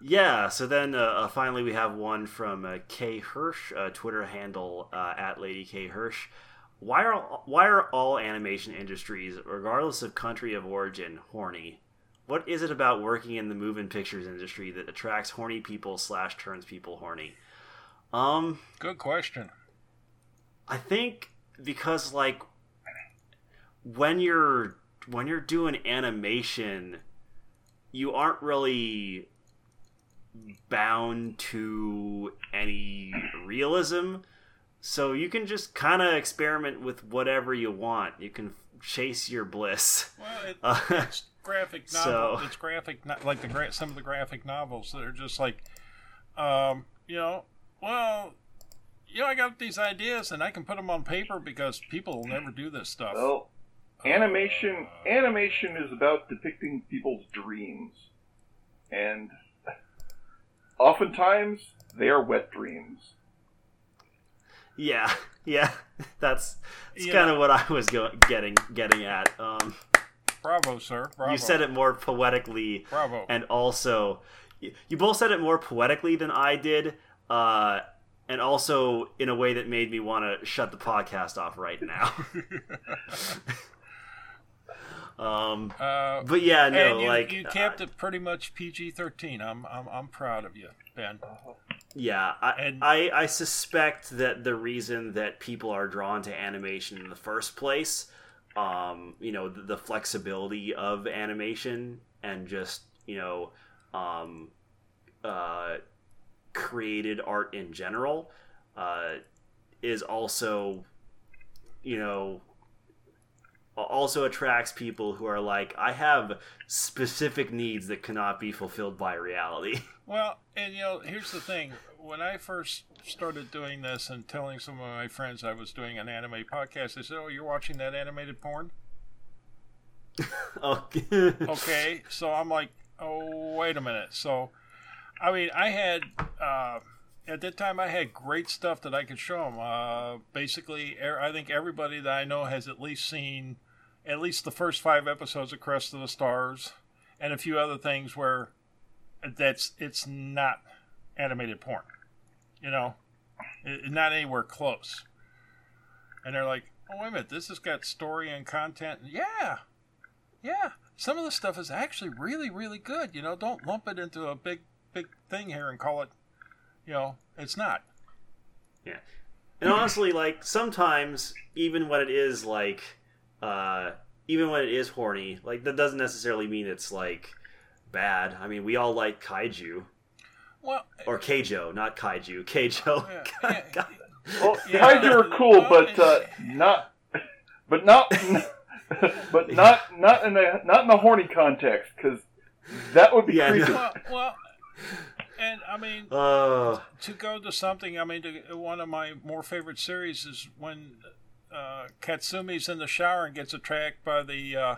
Yeah, so then uh, uh, finally we have one from uh, K Hirsch, uh, Twitter handle uh, at Lady K Hirsch. Why are why are all animation industries, regardless of country of origin, horny? What is it about working in the moving pictures industry that attracts horny people slash turns people horny? Um, Good question. I think because like when you're when you're doing animation, you aren't really bound to any realism. So you can just kind of experiment with whatever you want. You can chase your bliss. Well, it, Uh, it's graphic novel. So- It's graphic, no- like the gra- some of the graphic novels that are just like, um, you know, well, you know, I got these ideas and I can put them on paper because people will never do this stuff. well, animation Uh, animation is about depicting people's dreams, and oftentimes they are wet dreams. Yeah, yeah, that's, that's Yeah. kind of what I was go- getting getting at. Um, Bravo, sir. Bravo. you said it more poetically, Bravo. and also you, you both said it more poetically than I did, uh, and also in a way that made me want to shut the podcast off right now. um, uh, but yeah, no, you, like you uh, it pretty much PG thirteen. I'm I'm I'm proud of you, Ben. Yeah, I, And- I I suspect that the reason that people are drawn to animation in the first place, um, you know, the, the flexibility of animation and just you know, um, uh, created art in general, uh, is also, you know. Also attracts people who are like, I have specific needs that cannot be fulfilled by reality. Well, and you know, here's the thing. When I first started doing this and telling some of my friends I was doing an anime podcast, they said, "Oh, you're watching that animated porn?" okay. Okay, so I'm like, "Oh, wait a minute." So, I mean, I had uh, at that time I had great stuff that I could show them. Uh, basically, er- I think everybody that I know has at least seen at least the first five episodes of Crest of the Stars, and a few other things where that's it's not animated porn. You know, it, not anywhere close. And they're like, "Oh wait a minute, this has got story and content." Yeah, yeah. Some of the stuff is actually really, really good. You know, don't lump it into a big, big thing here and call it. You know, it's not. Yeah, and honestly, like sometimes, even when it is like, uh, even when it is horny, like that doesn't necessarily mean it's like bad. I mean, we all like kaiju Well, or keijo, not kaiju. Keijo. yeah, yeah, Well, Yeah. kaiju are cool, but uh, not, but not, but not, not in the not in the horny context, because that would be Yeah, creepy. no. well, well, and I mean, Oh, to go to something, I mean, to, one of my more favorite series is when uh, Katsumi's in the shower and gets attacked by the uh,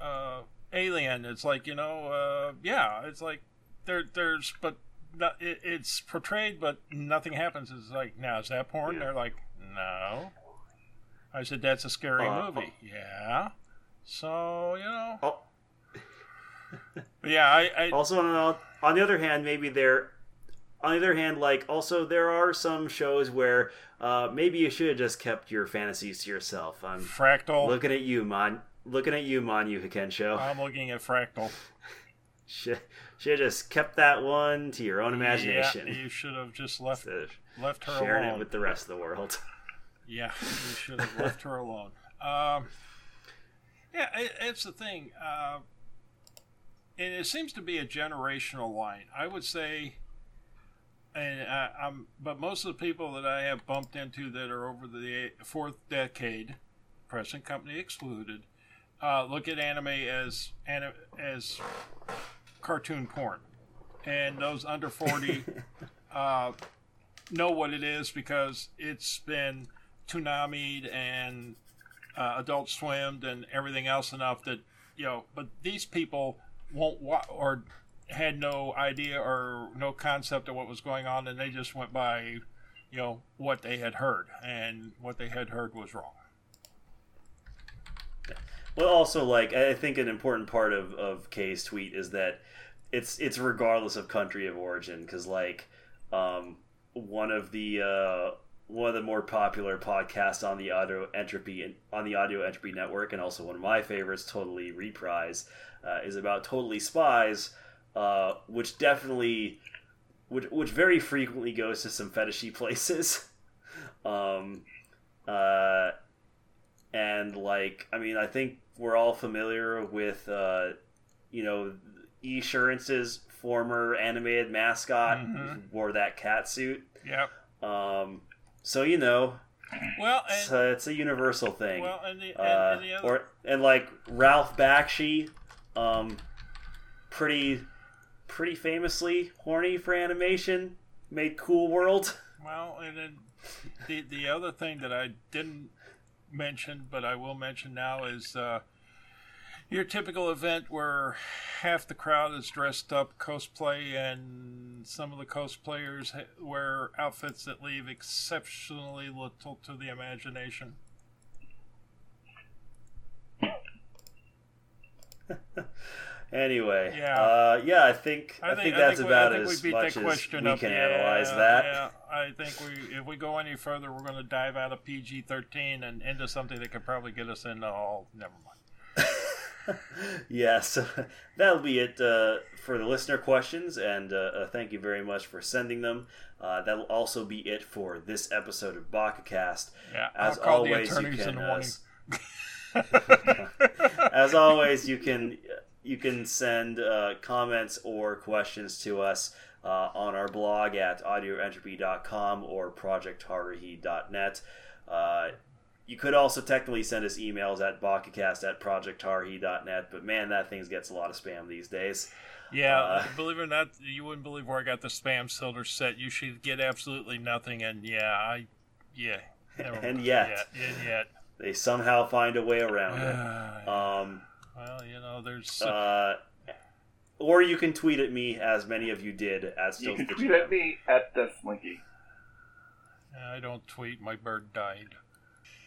uh, alien. It's like you know, uh, yeah, it's like there, there's, but not, it, it's portrayed, but nothing happens. It's like, now is that porn? Yeah. They're like, no. I said, that's a scary Uh, movie. Yeah. So you know, oh. yeah, I, I Also, on, on the other hand, maybe there. On the other hand, like also there are some shows where uh, maybe you should have just kept your fantasies to yourself. I'm Fractale. looking at you, man. Looking at you, man, you Hikensho. I'm looking at Fractale. Should should have just kept that one to your own imagination. Yeah, you should have just left left her sharing alone. it with the rest of the world. Yeah, you should have left her alone. Um, yeah, it, it's the thing, uh, and it seems to be a generational line. I would say, and I, I'm, but most of the people that I have bumped into that are over the fourth decade, present company excluded, uh, look at anime as as cartoon porn, and those under forty. uh, know what it is because it's been Toonami'd and uh, Adult Swimmed and everything else enough that you know. But these people won't wa- or had no idea or no concept of what was going on, and they just went by, you know, what they had heard, and what they had heard was wrong. Well, also like I think an important part of of Kay's tweet is that it's it's regardless of country of origin because like um, one of the uh, one of the more popular podcasts on the audio entropy on the audio entropy network and also one of my favorites totally reprise uh, is about totally spies uh, which definitely which, which very frequently goes to some fetishy places um, uh, and like i mean i think we're all familiar with uh, you know esurance's former animated mascot Mhm. wore that cat suit Yep. um, so you know Well, it's, and uh, it's a universal thing well, and the, and, uh, and the other, or and like ralph bakshi um, pretty pretty famously horny for animation made cool world Well, and then the the other thing that I didn't mention, but I will mention now is, uh, your typical event where half the crowd is dressed up cosplay and some of the cosplayers wear outfits that leave exceptionally little to the imagination. Anyway, Yeah. uh, yeah, I think I, think, that's we- about I think as we beat much that as we up. can Yeah, analyze that. Yeah, I think we if we go any further, we're going to dive out of PG thirteen and into something that could probably get us into all. Never mind. yes, that'll be it uh, for the listener questions, and uh, uh, thank you very much for sending them. Uh, that'll also be it for this episode of BakaCast. Yeah, As I'll call always, you can. Uh, as always, you can you can send uh, comments or questions to us uh, on our blog at audioentropy.com or projectharuhi.net. Uh, you could also technically send us emails at bakacast at projectharuhi.net, but man, that thing gets a lot of spam these days. Yeah, Uh, believe it or not, you wouldn't believe where I got the spam filter set. You should get absolutely nothing, and yeah, I, yeah, And yet. yet, and yet. They somehow find a way around it. Um, well, you know, there's uh, or you can tweet at me, as many of you did, at You can tweet at me at DeathSlinky. I don't tweet. My bird died.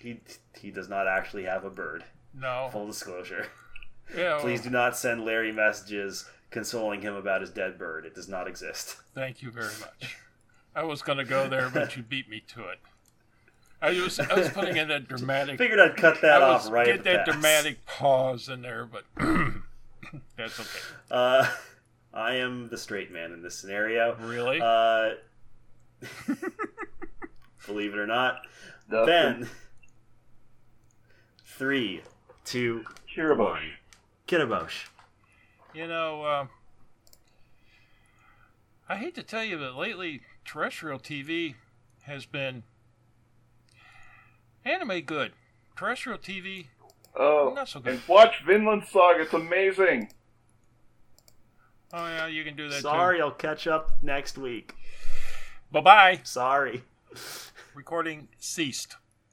He, he does not actually have a bird. No. Full disclosure. Yeah. Please well, do not send Larry messages consoling him about his dead bird. It does not exist. Thank you very much. I was going to go there, but you beat me to it. I was I was putting in that dramatic. Figured I'd cut that I off was right get at the that pass. dramatic pause in there, but that's okay. Uh, I am the straight man in this scenario. Really? Uh, believe it or not. Dustin Ben. Three, two, Kirabosh. one. Kitabosh. You know, uh, I hate to tell you, but lately terrestrial TV has been anime good. Terrestrial TV, Oh, Not so good. and watch Vinland Saga. It's amazing. oh yeah, you can do that Sorry, I'll catch up next week. Bye bye. Sorry. Recording ceased.